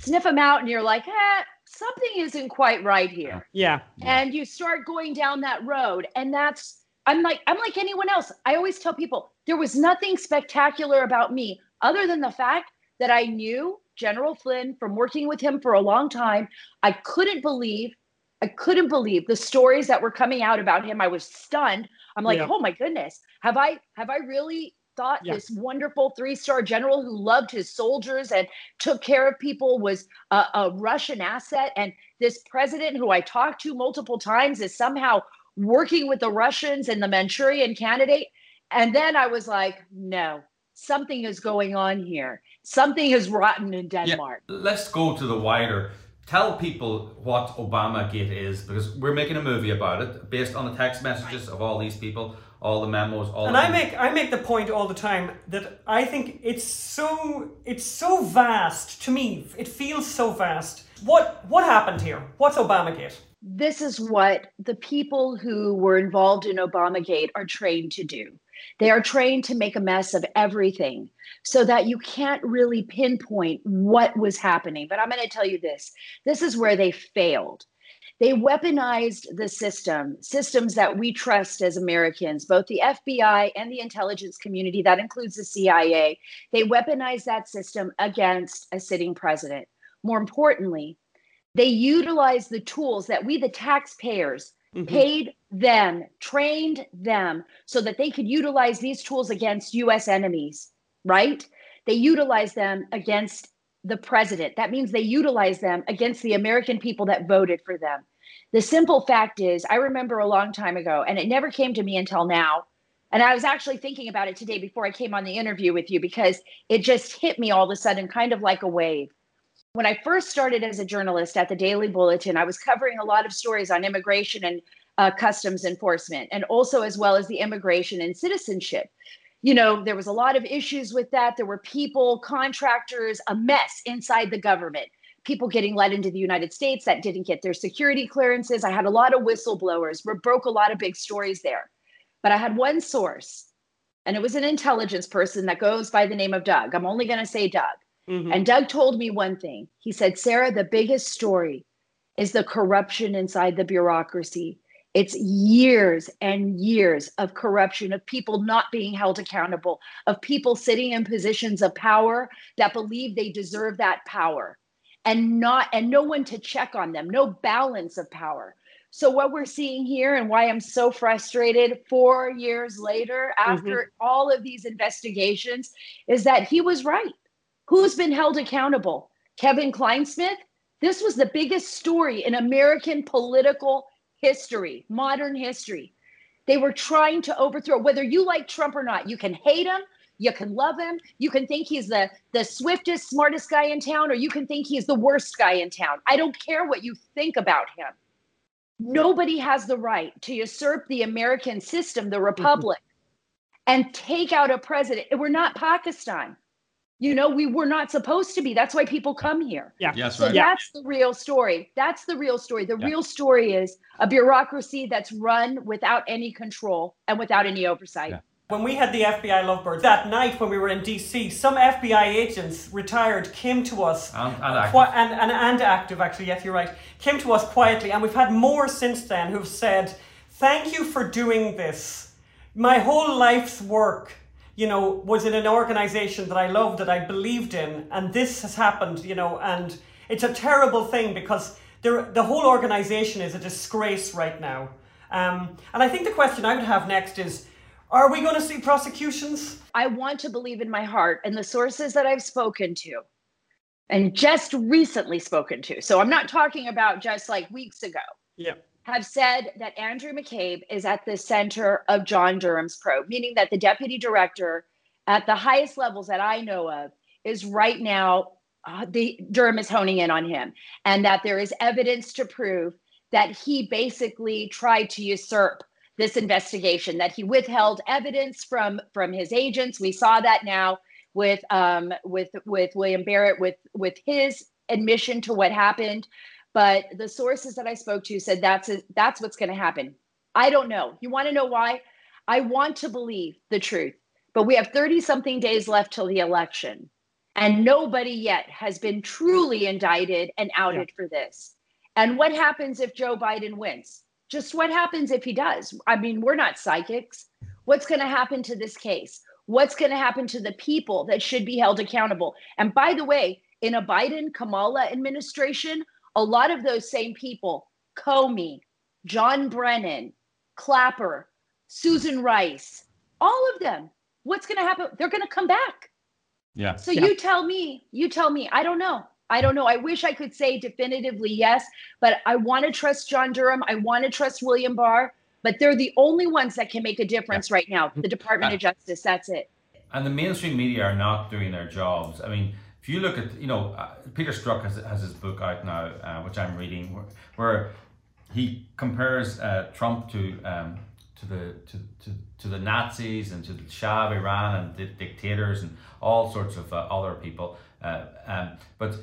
sniff them out and you're like, eh, something isn't quite right here. Yeah. And you start going down that road. And that's I'm like I'm like anyone else. I always tell people there was nothing spectacular about me other than the fact that I knew General Flynn from working with him for a long time. I couldn't believe I couldn't believe the stories that were coming out about him. I was stunned. I'm like, yeah. "Oh my goodness. Have I have I really thought yeah. this wonderful three-star general who loved his soldiers and took care of people was a, a Russian asset and this president who I talked to multiple times is somehow working with the Russians and the Manchurian candidate. And then I was like, no, something is going on here. Something is rotten in Denmark. Yeah. Let's go to the wider. Tell people what Obama Gate is because we're making a movie about it based on the text messages of all these people, all the memos, all. And I make I make the point all the time that I think it's so it's so vast to me. It feels so vast. What what happened here? What's Obama Gate? This is what the people who were involved in Obamagate are trained to do. They are trained to make a mess of everything so that you can't really pinpoint what was happening. But I'm going to tell you this this is where they failed. They weaponized the system, systems that we trust as Americans, both the FBI and the intelligence community, that includes the CIA. They weaponized that system against a sitting president. More importantly, they utilize the tools that we, the taxpayers, mm-hmm. paid them, trained them so that they could utilize these tools against US enemies, right? They utilize them against the president. That means they utilize them against the American people that voted for them. The simple fact is, I remember a long time ago, and it never came to me until now. And I was actually thinking about it today before I came on the interview with you because it just hit me all of a sudden, kind of like a wave when I first started as a journalist at the Daily Bulletin, I was covering a lot of stories on immigration and uh, customs enforcement, and also as well as the immigration and citizenship. you know, there was a lot of issues with that. There were people, contractors, a mess inside the government. People getting let into the United States that didn't get their security clearances. I had a lot of whistleblowers, broke a lot of big stories there. But I had one source, and it was an intelligence person that goes by the name of Doug. I'm only going to say Doug. Mm-hmm. And Doug told me one thing. He said, Sara, the biggest story is the corruption inside the bureaucracy. It's years and years of corruption, of people not being held accountable, of people sitting in positions of power that believe they deserve that power and not and no one to check on them, no balance of power. So what we're seeing here and why I'm so frustrated 4 years later after mm-hmm. all of these investigations is that he was right. Who's been held accountable? Kevin Clinesmith? This was the biggest story in American political history, modern history. They were trying to overthrow, whether you like Trump or not, you can hate him, you can love him, you can think he's the, the swiftest, smartest guy in town, or you can think he's the worst guy in town. I don't care what you think about him. Nobody has the right to usurp the American system, the mm-hmm. republic, and take out a president. We're not Pakistan. You know, we were not supposed to be. That's why people come here. Yeah. Yes, so right. that's the real story. That's the real story. The yeah. real story is a bureaucracy that's run without any control and without any oversight. Yeah. When we had the FBI Lovebirds that night when we were in DC, some FBI agents retired came to us and, and active. Qu- and, and, and active actually. Yes, you're right. Came to us quietly, and we've had more since then who've said, "Thank you for doing this. My whole life's work." You know, was in an organization that I loved, that I believed in, and this has happened, you know, and it's a terrible thing because there, the whole organization is a disgrace right now. Um, and I think the question I would have next is are we going to see prosecutions? I want to believe in my heart and the sources that I've spoken to and just recently spoken to. So I'm not talking about just like weeks ago. Yeah have said that Andrew McCabe is at the center of John Durham's probe, meaning that the deputy director at the highest levels that I know of is right now uh, the Durham is honing in on him, and that there is evidence to prove that he basically tried to usurp this investigation, that he withheld evidence from from his agents. We saw that now with um, with with William Barrett with with his admission to what happened but the sources that I spoke to said that's a, that's what's going to happen. I don't know. You want to know why? I want to believe the truth, but we have 30 something days left till the election. And nobody yet has been truly indicted and outed yeah. for this. And what happens if Joe Biden wins? Just what happens if he does? I mean, we're not psychics. What's going to happen to this case? What's going to happen to the people that should be held accountable? And by the way, in a Biden Kamala administration, a lot of those same people, Comey, John Brennan, Clapper, Susan Rice, all of them, what's going to happen? They're going to come back. Yeah. So yeah. you tell me, you tell me, I don't know. I don't know. I wish I could say definitively yes, but I want to trust John Durham. I want to trust William Barr, but they're the only ones that can make a difference yeah. right now. The Department of Justice. That's it. And the mainstream media are not doing their jobs. I mean, if you look at, you know, uh, Peter Strzok has, has his book out now, uh, which I'm reading, where, where he compares uh, Trump to um, to the to, to, to the Nazis and to the Shah of Iran and the dictators and all sorts of uh, other people. Uh, um, but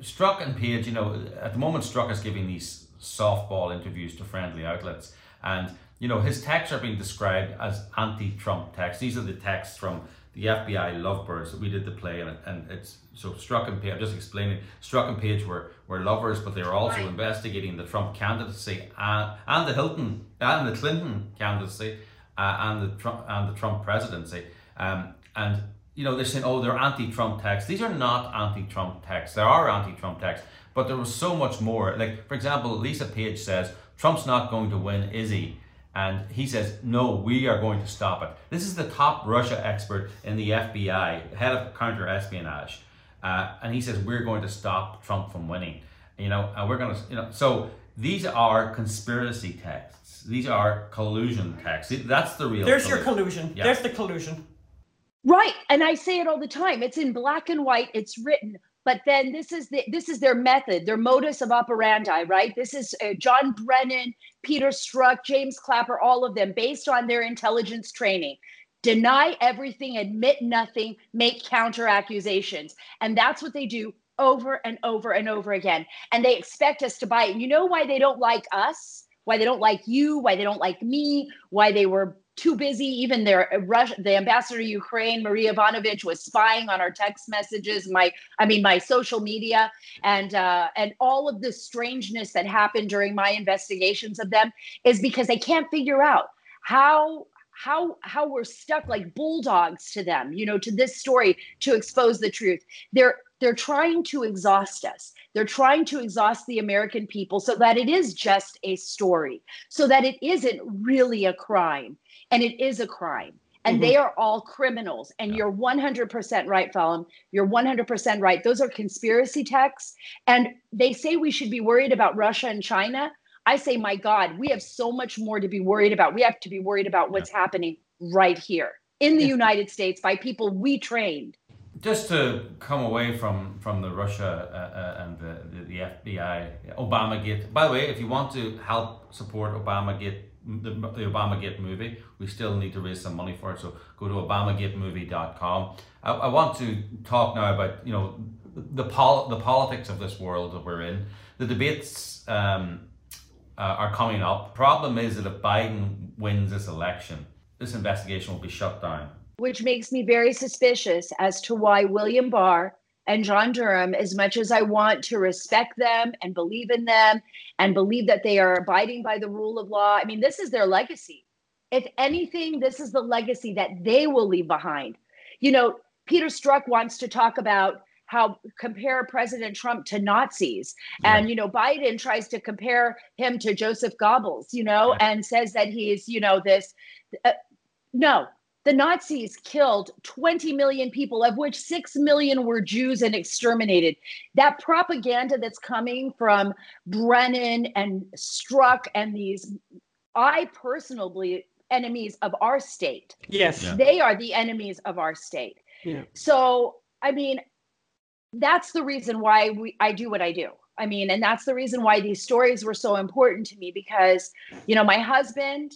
Strzok and Page, you know, at the moment, Strzok is giving these softball interviews to friendly outlets, and you know his texts are being described as anti-Trump texts. These are the texts from the FBI Lovebirds we did the play and, it, and it's so Strzok and Page. I'm just explaining. Strzok and Page were were lovers, but they were also right. investigating the Trump candidacy and, and the Hilton and the Clinton candidacy uh, and the Trump and the Trump presidency. Um, and you know they're saying, oh, they're anti-Trump texts. These are not anti-Trump texts. There are anti-Trump texts, but there was so much more. Like for example, Lisa Page says Trump's not going to win, is he? And he says, no, we are going to stop it. This is the top Russia expert in the FBI, head of counter espionage. Uh, and he says, we're going to stop Trump from winning. You know, and we're going to, you know, so these are conspiracy texts. These are collusion texts. That's the real. There's collusion. your collusion. Yeah. There's the collusion. Right. And I say it all the time. It's in black and white. It's written but then this is the, this is their method their modus of operandi right this is uh, john brennan peter strzok james clapper all of them based on their intelligence training deny everything, admit nothing, make counter accusations. And that's what they do over and over and over again. And they expect us to buy it. And you know why they don't like us? Why they don't like you? Why they don't like me? Why they were too busy. Even their uh, Russia, the ambassador to Ukraine, Maria Yovanovitch, was spying on our text messages, my, I mean, my social media, and uh, and all of the strangeness that happened during my investigations of them is because they can't figure out how how how we're stuck like bulldogs to them you know to this story to expose the truth. They're they're trying to exhaust us. They're trying to exhaust the american people so that it is just a story so that it isn't really a crime and it is a crime and mm-hmm. they are all criminals and you're 100% right Phelim. you're 100% right those are conspiracy texts and they say we should be worried about russia and china I say, my God, we have so much more to be worried about. We have to be worried about what's yeah. happening right here in the United States by people we trained. Just to come away from from the Russia uh, uh, and the, the, the FBI, Obama Gate. By the way, if you want to help support Obama Gate, the, the Obama Gate movie, we still need to raise some money for it. So go to ObamaGateMovie.com. I, I want to talk now about you know the pol- the politics of this world that we're in. The debates um, uh, are coming up. Problem is that if Biden wins this election, this investigation will be shut down. Which makes me very suspicious as to why William Barr and John Durham, as much as I want to respect them and believe in them and believe that they are abiding by the rule of law, I mean, this is their legacy. If anything, this is the legacy that they will leave behind. You know, Peter Strzok wants to talk about how compare President Trump to Nazis. And, you know, Biden tries to compare him to Joseph Goebbels, you know, and says that he's, you know, this. Uh, no, the Nazis killed 20 million people, of which 6 million were Jews and exterminated. That propaganda that's coming from Brennan and Strzok and these, I personally, enemies of our state. Yes. Yeah. They are the enemies of our state. Yeah. So, I mean, that's the reason why we I do what I do. I mean, and that's the reason why these stories were so important to me because, you know, my husband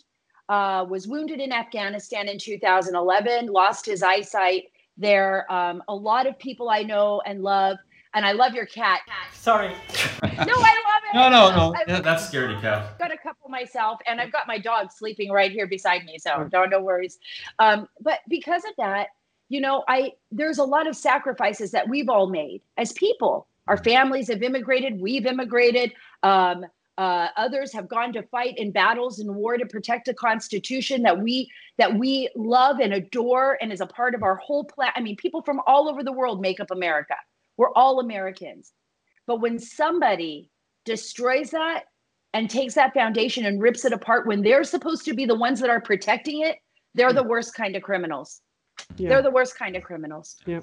uh, was wounded in Afghanistan in 2011, lost his eyesight there. Um, a lot of people I know and love, and I love your cat. Sorry. no, I love it. No, no, no. I've, that's scaredy cat. I've got a couple myself, and I've got my dog sleeping right here beside me, so don't no worries. Um, but because of that, you know, I there's a lot of sacrifices that we've all made as people. Our families have immigrated, we've immigrated. Um, uh, others have gone to fight in battles and war to protect a Constitution that we that we love and adore, and is a part of our whole plan. I mean, people from all over the world make up America. We're all Americans. But when somebody destroys that and takes that foundation and rips it apart, when they're supposed to be the ones that are protecting it, they're the worst kind of criminals. Yeah. They're the worst kind of criminals. Yeah.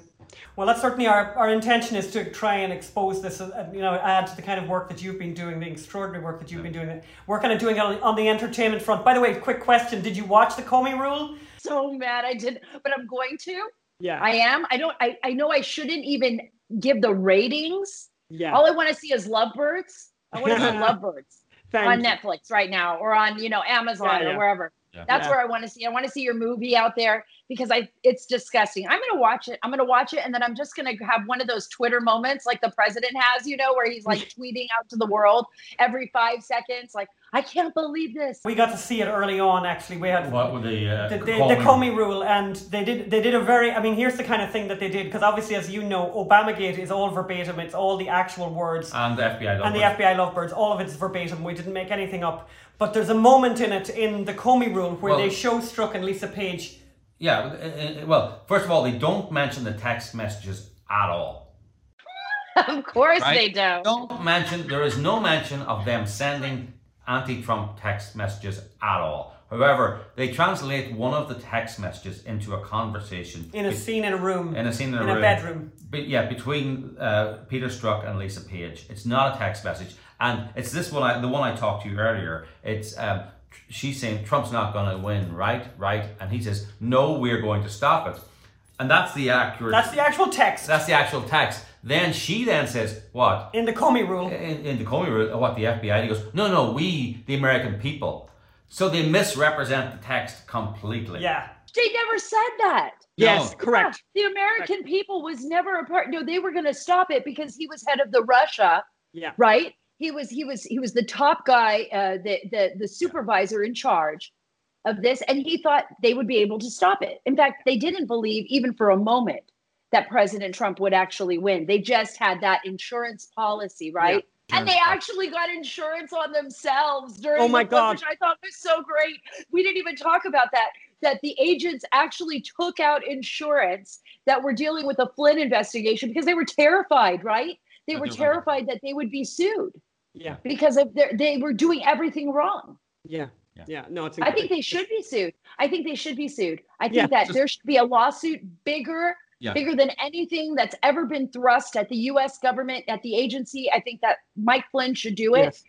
Well, that's certainly our, our intention is to try and expose this, uh, you know, add to the kind of work that you've been doing, the extraordinary work that you've been doing. We're kind of doing it on, on the entertainment front. By the way, quick question: Did you watch the Comey Rule? So mad I did, but I'm going to. Yeah. I am. I don't. I I know I shouldn't even give the ratings. Yeah. All I want to see is lovebirds. I want to see lovebirds on Netflix right now, or on you know Amazon yeah, yeah. or wherever. Yeah. That's where I want to see. I want to see your movie out there because I it's disgusting. I'm gonna watch it. I'm gonna watch it, and then I'm just gonna have one of those Twitter moments like the president has, you know, where he's like tweeting out to the world every five seconds, like I can't believe this. We got to see it early on. Actually, we had what were the uh, the, the, the Comey rule, and they did they did a very. I mean, here's the kind of thing that they did because obviously, as you know, Obamagate is all verbatim. It's all the actual words and the FBI and the FBI lovebirds. All of it's verbatim. We didn't make anything up. But there's a moment in it in the Comey rule where well, they show Strzok and Lisa Page. Yeah, uh, uh, well, first of all, they don't mention the text messages at all. of course right? they don't. Don't mention. There is no mention of them sending anti-Trump text messages at all. However, they translate one of the text messages into a conversation in a be- scene in a room. In a scene in a in room. a bedroom. But yeah, between uh, Peter Strzok and Lisa Page. It's not a text message, and it's this one. I, the one I talked to you earlier. It's um, she's saying Trump's not going to win, right? Right, and he says no, we're going to stop it, and that's the accurate. That's the actual text. That's the actual text. Then she then says, what? In the Comey rule. In, in the Comey rule, what the FBI, he goes, no, no, we, the American people. So they misrepresent the text completely. Yeah. They never said that. Yes, No. correct. Yeah, the American people was never a part. No, they were going to stop it because he was head of the Russia, Yeah. right? He was he was he was the top guy, uh, the the the supervisor in charge of this, and he thought they would be able to stop it. In fact, they didn't believe even for a moment that President Trump would actually win. They just had that insurance policy, right? And they actually got insurance on themselves during Oh my the flip, God. which I thought was so great. We didn't even talk about that. That the agents actually took out insurance that were dealing with the Flynn investigation because they were terrified, right? They Yeah, were they're terrified that they would be sued Yeah. because of their, they were doing everything wrong. Yeah. Yeah. Yeah. No, it's I think they should be sued. I think they should be sued. I think Yeah, that just- there should be a lawsuit bigger, Yeah. bigger than anything that's ever been thrust at the U.S. government, at the agency. I think that Mike Flynn should do it. Yes.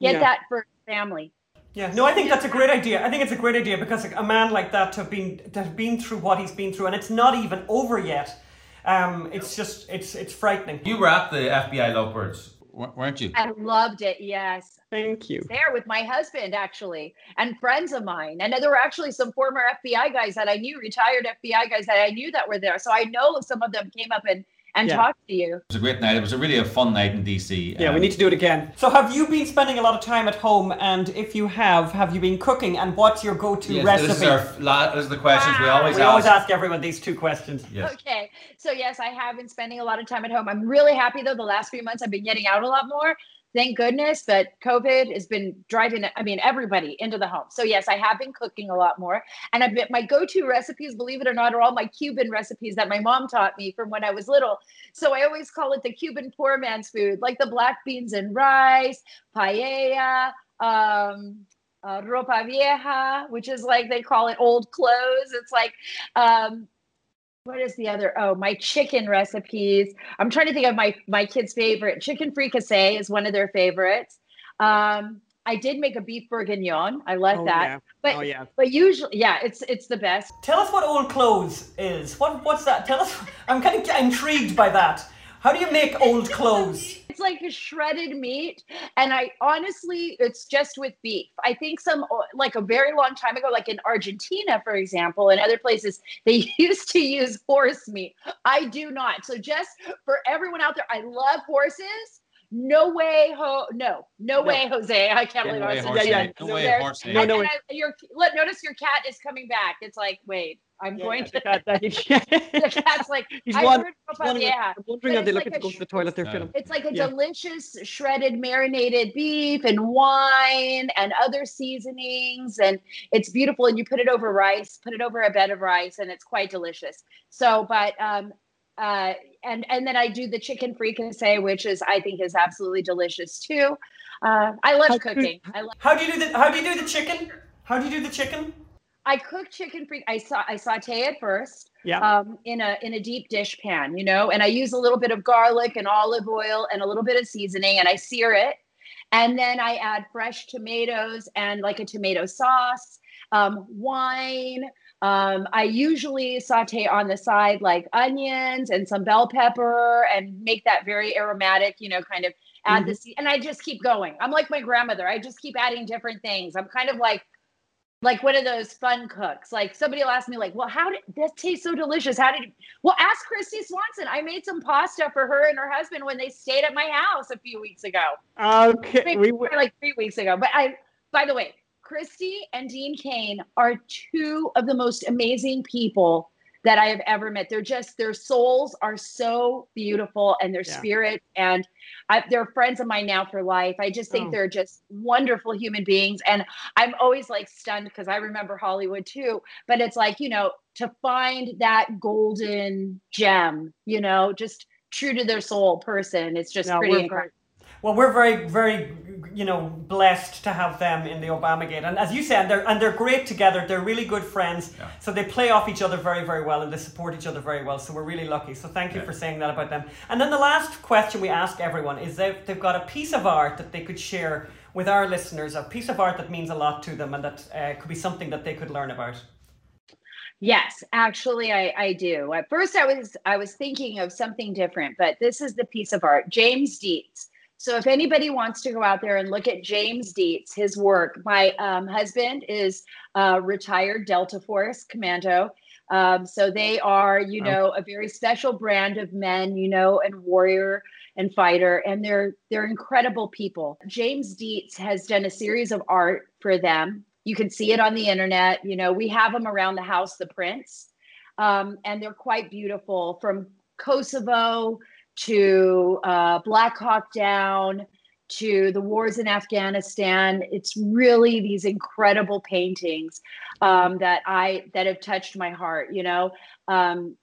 Get Yeah. that for his family. Yeah, no, I think that's a great idea. I think it's a great idea because a man like that to have been to have been through what he's been through, and it's not even over yet. Um, it's just it's it's frightening. You were at the FBI Lovebirds, w- weren't you? I loved it. Yes. Thank you. There with my husband, actually, and friends of mine. And there were actually some former FBI guys that I knew, retired FBI guys that I knew that were there. So I know some of them came up and, and Yeah. talked to you. It was a great night. It was a really a fun night in DC. Yeah, we Um, need to do it again. So, have you been spending a lot of time at home? And if you have, have you been cooking? And what's your go-to yes, recipe? This is, our, this is the questions we always we ask. always ask everyone these two questions. Yes. Okay. So yes, I have been spending a lot of time at home. I'm really happy though. The last few months I've been getting out a lot more. Thank goodness. But COVID has been driving, I mean, everybody into the home. So yes, I have been cooking a lot more. And I've been, my go-to recipes, believe it or not, are all my Cuban recipes that my mom taught me from when I was little. So I always call it the Cuban poor man's food, like the black beans and rice, paella, um, uh, ropa vieja, which is like they call it old clothes. It's like, um, what is the other? Oh, my chicken recipes. I'm trying to think of my my kids' favorite. Chicken fricassee is one of their favorites. Um, I did make a beef bourguignon. I love oh, that. Yeah. But oh yeah. but usually, yeah, it's it's the best. Tell us what old clothes is. What what's that? Tell us. I'm kind of intrigued by that. How do you make old clothes? It's like a shredded meat, and I honestly, it's just with beef. I think some like a very long time ago, like in Argentina, for example, and other places, they used to use horse meat. I do not. So just for everyone out there, I love horses. No way, ho! No, no, No. way, Jose. I can't No believe way, I was horse yeah, meat. No no, way, there- horse meat. No, and, no, and I, your let notice your cat is coming back. It's like, wait, I'm going to. the cat, that- The cat's like, He's I one- heard he's ropa one of the- vieja. I'm wondering But how they it's look like at a go to sh- the toilet. They're Yeah. filming. It's like a Yeah. delicious shredded marinated beef and wine and other seasonings and it's beautiful and you put it over rice, put it over a bed of rice and it's quite delicious. So but um uh and and then I do the chicken fricassee which is I think is absolutely delicious too. Uh I love How could- cooking. I love How do you do the How do you do the chicken? How do you do the chicken? I cook chicken free I saw I saute it first Yeah. um, in a in a deep dish pan, you know, and I use a little bit of garlic and olive oil and a little bit of seasoning, and I sear it, and then I add fresh tomatoes and like a tomato sauce, um, wine. Um, I usually saute on the side like onions and some bell pepper and make that very aromatic, you know, kind of add the se- and I just keep going. I'm like my grandmother. I just keep adding different things. I'm kind of like like one of those fun cooks. Like somebody will ask me, like, well, how did that taste so delicious? How did you well ask Kristy Swanson? I made some pasta for her and her husband when they stayed at my house a few weeks ago. Okay. Maybe We, we, like three weeks ago. But I by the way, Kristy and Dean Cain are two of the most amazing people that I have ever met. They're just their souls are so beautiful and their Yeah. spirit and I, they're friends of mine now for life. I just think Oh. they're just wonderful human beings and I'm always like stunned because I remember Hollywood too, but it's like, you know, to find that golden gem, you know, just true to their soul person. It's just No, pretty incredible. Well, we're very, very, you know, blessed to have them in the Obama Obamagate, and as you said, they're and they're great together. They're really good friends, Yeah. so they play off each other very, very well, and they support each other very well. So we're really lucky. So thank you Yeah. for saying that about them. And then the last question we ask everyone is they they've got a piece of art that they could share with our listeners, a piece of art that means a lot to them, and that uh, could be something that they could learn about. Yes, actually I, I do. At first I was I was thinking of something different, but this is the piece of art. James Dietz, So if anybody wants to go out there and look at James Dietz, his work, my um, husband is a retired Delta Force commando. Um, so they are, you know, a very special brand of men, you know, and warrior and fighter, and they're they're incredible people. James Dietz has done a series of art for them. You can see it on the internet. You know, we have them around the house, the prints, um, and they're quite beautiful from Kosovo to uh, Black Hawk Down to the wars in Afghanistan. It's really these incredible paintings um, that I that have touched my heart. You know, um,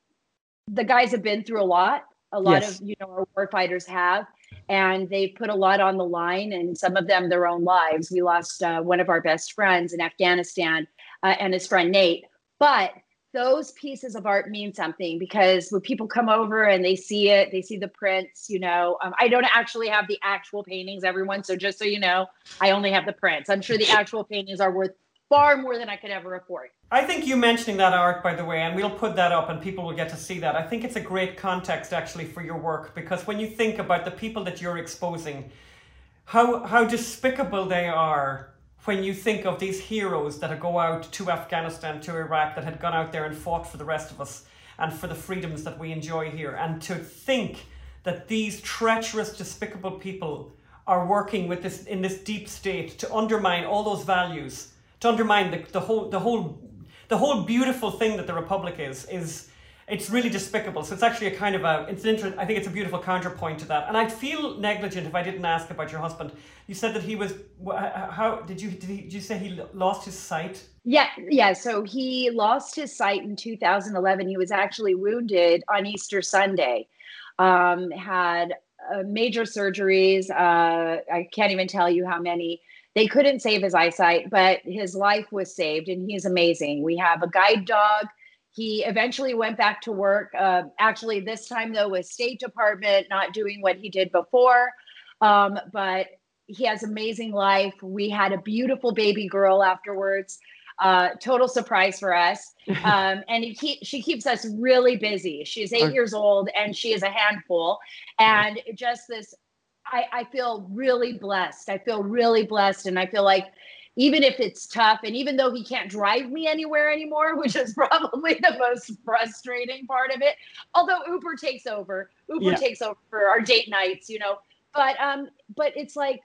the guys have been through a lot. A lot yes. of you know our war fighters have, and they've put a lot on the line, and some of them their own lives. We lost uh, one of our best friends in Afghanistan, uh, and his friend Nate. But those pieces of art mean something because when people come over and they see it, they see the prints, you know, um, I don't actually have the actual paintings, everyone. So just so you know, I only have the prints. I'm sure the actual paintings are worth far more than I could ever afford. I think you mentioning that art, by the way, and we'll put that up and people will get to see that. I think it's a great context actually for your work because when you think about the people that you're exposing, how how despicable they are when you think of these heroes that go out to Afghanistan, to Iraq, that had gone out there and fought for the rest of us and for the freedoms that we enjoy here, and to think that these treacherous, despicable people are working with this in this deep state to undermine all those values, to undermine the, the whole the whole the whole beautiful thing that the republic is is it's really despicable. So it's actually a kind of a, it's an inter- I think it's a beautiful counterpoint to that. And I'd feel negligent if I didn't ask about your husband. You said that he was, how, did you, did, he, did you say he lost his sight? Yeah, yeah. So he lost his sight in 2011. He was actually wounded on Easter Sunday. Um, had uh, major surgeries. Uh, I can't even tell you how many. They couldn't save his eyesight, but his life was saved, and he's amazing. We have a guide dog he eventually went back to work. Uh, actually, this time though, with State Department, not doing what he did before. Um, but he has amazing life. We had a beautiful baby girl afterwards. Uh, total surprise for us. Um, and he keep, she keeps us really busy. She's eight years old and she is a handful. And just this, I, I feel really blessed. I feel really blessed. And I feel like even if it's tough and even though he can't drive me anywhere anymore which is probably the most frustrating part of it although uber takes over. Uber yeah. takes over for our date nights you know. But um but it's like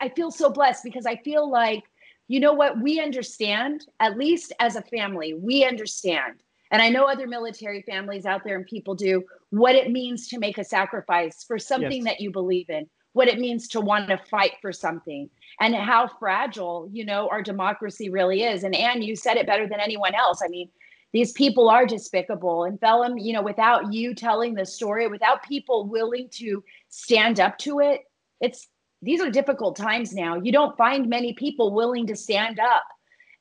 i feel so blessed because i feel like you know what? We understand at least as a family we understand. And i know other military families out there and people do what it means to make a sacrifice for something yes. that you believe in what it means to want to fight for something and how fragile, you know, our democracy really is. And Ann, you said it better than anyone else. I mean, these people are despicable. And Phelim, you know, without you telling the story, without people willing to stand up to it, it's these are difficult times now. You don't find many people willing to stand up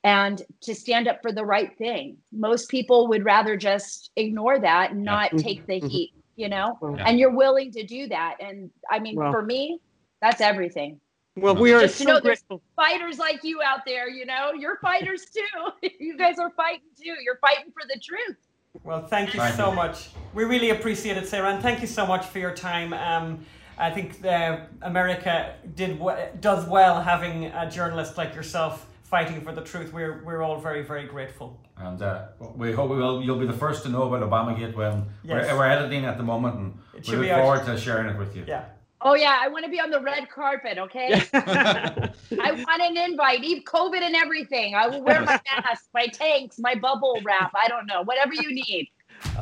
and to stand up for the right thing. Most people would rather just ignore that and not take the mm-hmm. heat, you know? Yeah. And you're willing to do that. And I mean, well, for me, that's everything. Well, we are Just so grateful. Fighters like you out there, you know, you're fighters too. you guys are fighting too. You're fighting for the truth. Well, thank you thank so you. much. We really appreciate it, Sara, and thank you so much for your time. Um, I think uh, America did does well having a journalist like yourself fighting for the truth. We're we're all very very grateful. And uh, we hope we will. You'll be the first to know about Obamagate when yes. we're, we're editing at the moment, and we look forward to sharing it with you. Yeah. Oh yeah, I want to be on the red carpet. Okay, I want an invite, even COVID and everything. I will wear my mask, my tanks, my bubble wrap. I don't know, whatever you need.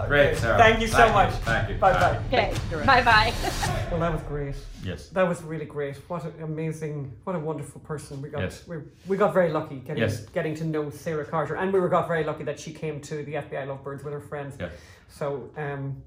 Great, Sara. Thank you so Thank much. You. Thank you. Bye bye. Okay. Bye bye. well, that was great. Yes. That was really great. What an amazing, what a wonderful person we got. Yes. We, we got very lucky getting yes. getting to know Sara Carter, and we were got very lucky that she came to the FBI Lovebirds with her friends. Yeah. So, um,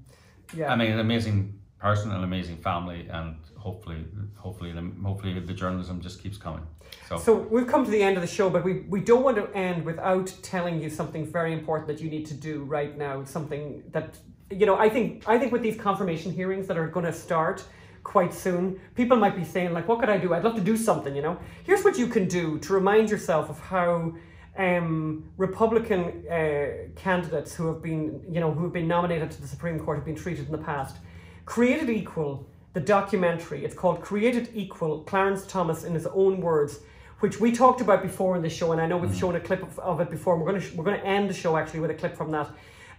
yeah. I mean, an amazing person, an amazing family, and hopefully, hopefully, the, hopefully the journalism just keeps coming. So. so we've come to the end of the show, but we, we don't want to end without telling you something very important that you need to do right now. Something that you know, I think I think with these confirmation hearings that are going to start quite soon, people might be saying like, "What could I do? I'd love to do something." You know, here's what you can do to remind yourself of how um, Republican uh, candidates who have been, you know, who have been nominated to the Supreme Court have been treated in the past. Created Equal the documentary. It's called Created Equal Clarence Thomas in his own words, which we talked about before in the show, and I know we've mm. shown a clip of, of it before. We're going to we're going to end the show actually with a clip from that.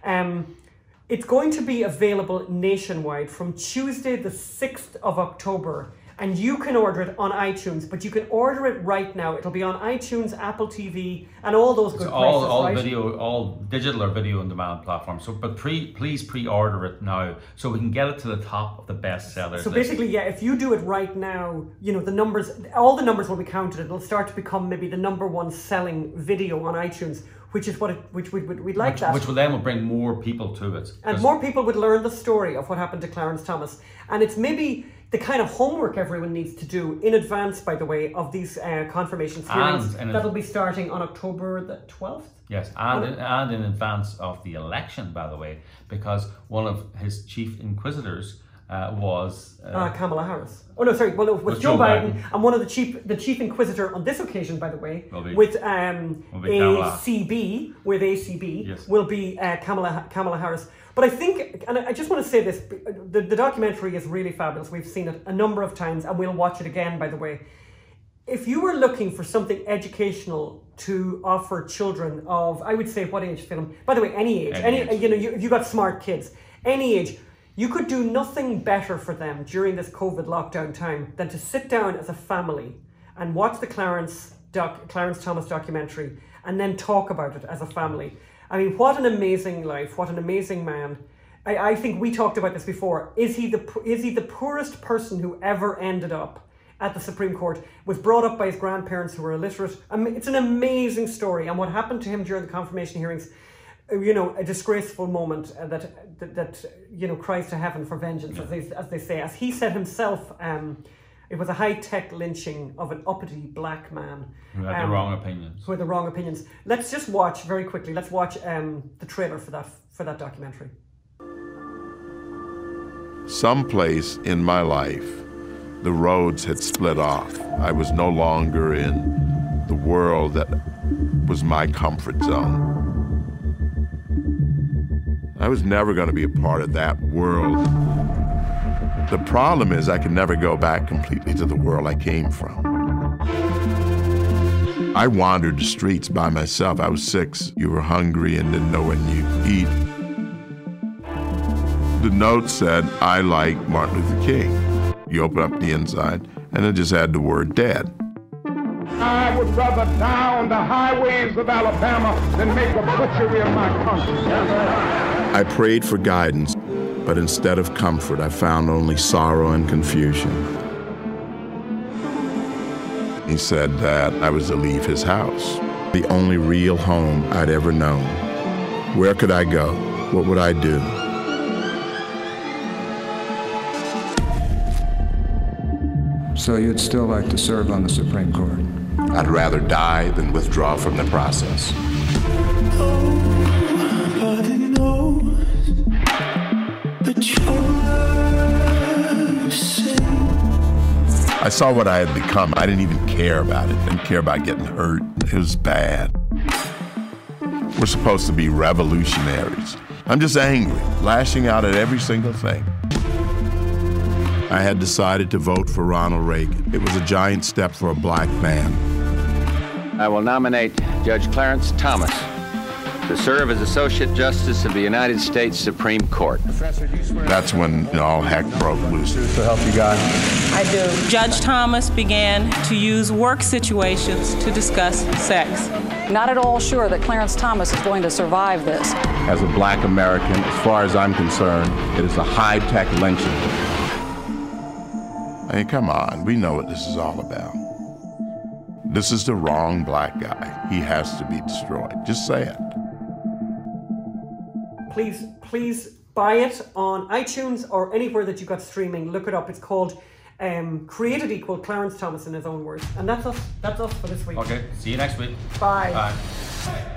Um, it's going to be available nationwide from Tuesday, the 6th of October and you can order it on iTunes. But you can order it right now. It'll be on iTunes, Apple TV, and all those good all, places. All right? video, all digital or video on demand platforms. So, but pre, please pre-order it now so we can get it to the top of the bestsellers. So basically, yeah, if you do it right now, you know the numbers, all the numbers will be counted. It'll start to become maybe the number one selling video on iTunes which is what it, which we'd, we'd like which, that. Which will then will bring more people to it. And more people would learn the story of what happened to Clarence Thomas. And it's maybe the kind of homework everyone needs to do in advance, by the way, of these uh, confirmations hearings and, that'll be starting on October the 12th. Yes, and in, and in advance of the election, by the way, because one of his chief inquisitors uh, was uh, uh, Kamala Harris. Oh no, sorry. Well, no, with Joe, Joe Biden, Biden, and one of the chief, the chief inquisitor on this occasion, by the way, be, with um, ACB, with ACB, yes. will be uh, Kamala Kamala Harris. But I think, and I just want to say this: the, the documentary is really fabulous. We've seen it a number of times, and we'll watch it again. By the way, if you were looking for something educational to offer children of, I would say, what age film? By the way, any age, any, any age. you know, you, you got smart kids, any age you could do nothing better for them during this COVID lockdown time than to sit down as a family and watch the Clarence doc, Clarence Thomas documentary and then talk about it as a family. I mean, what an amazing life! What an amazing man! I, I think we talked about this before. Is he the is he the poorest person who ever ended up at the Supreme Court? Was brought up by his grandparents who were illiterate. I mean, it's an amazing story, and what happened to him during the confirmation hearings you know, a disgraceful moment uh, that, that, that you know cries to heaven for vengeance, yeah. as they as they say. As he said himself, um, it was a high tech lynching of an uppity black man who had um, the wrong opinions. Who had the wrong opinions. Let's just watch very quickly. Let's watch um, the trailer for that for that documentary. Someplace in my life, the roads had split off. I was no longer in the world that was my comfort zone. I was never going to be a part of that world. The problem is I can never go back completely to the world I came from. I wandered the streets by myself. I was six. You were hungry and didn't know when you'd eat. The note said, I like Martin Luther King. You open up the inside, and it just had the word dead. I would rather die on the highways of Alabama than make a butchery of my country. I prayed for guidance, but instead of comfort, I found only sorrow and confusion. He said that I was to leave his house, the only real home I'd ever known. Where could I go? What would I do? So you'd still like to serve on the Supreme Court? I'd rather die than withdraw from the process. I saw what I had become. I didn't even care about it. I Didn't care about getting hurt. It was bad. We're supposed to be revolutionaries. I'm just angry, lashing out at every single thing. I had decided to vote for Ronald Reagan. It was a giant step for a black man. I will nominate Judge Clarence Thomas to serve as Associate Justice of the United States Supreme Court. That's when you know, all heck broke loose. To help you guys. I do. Judge Thomas began to use work situations to discuss sex. Not at all sure that Clarence Thomas is going to survive this. As a black American, as far as I'm concerned, it is a high tech lynching. I mean, come on, we know what this is all about. This is the wrong black guy. He has to be destroyed. Just say it please, please buy it on iTunes or anywhere that you got streaming. Look it up. It's called um, Created Equal, Clarence Thomas in his own words. And that's us. That's us for this week. Okay. See you next week. Bye. Bye.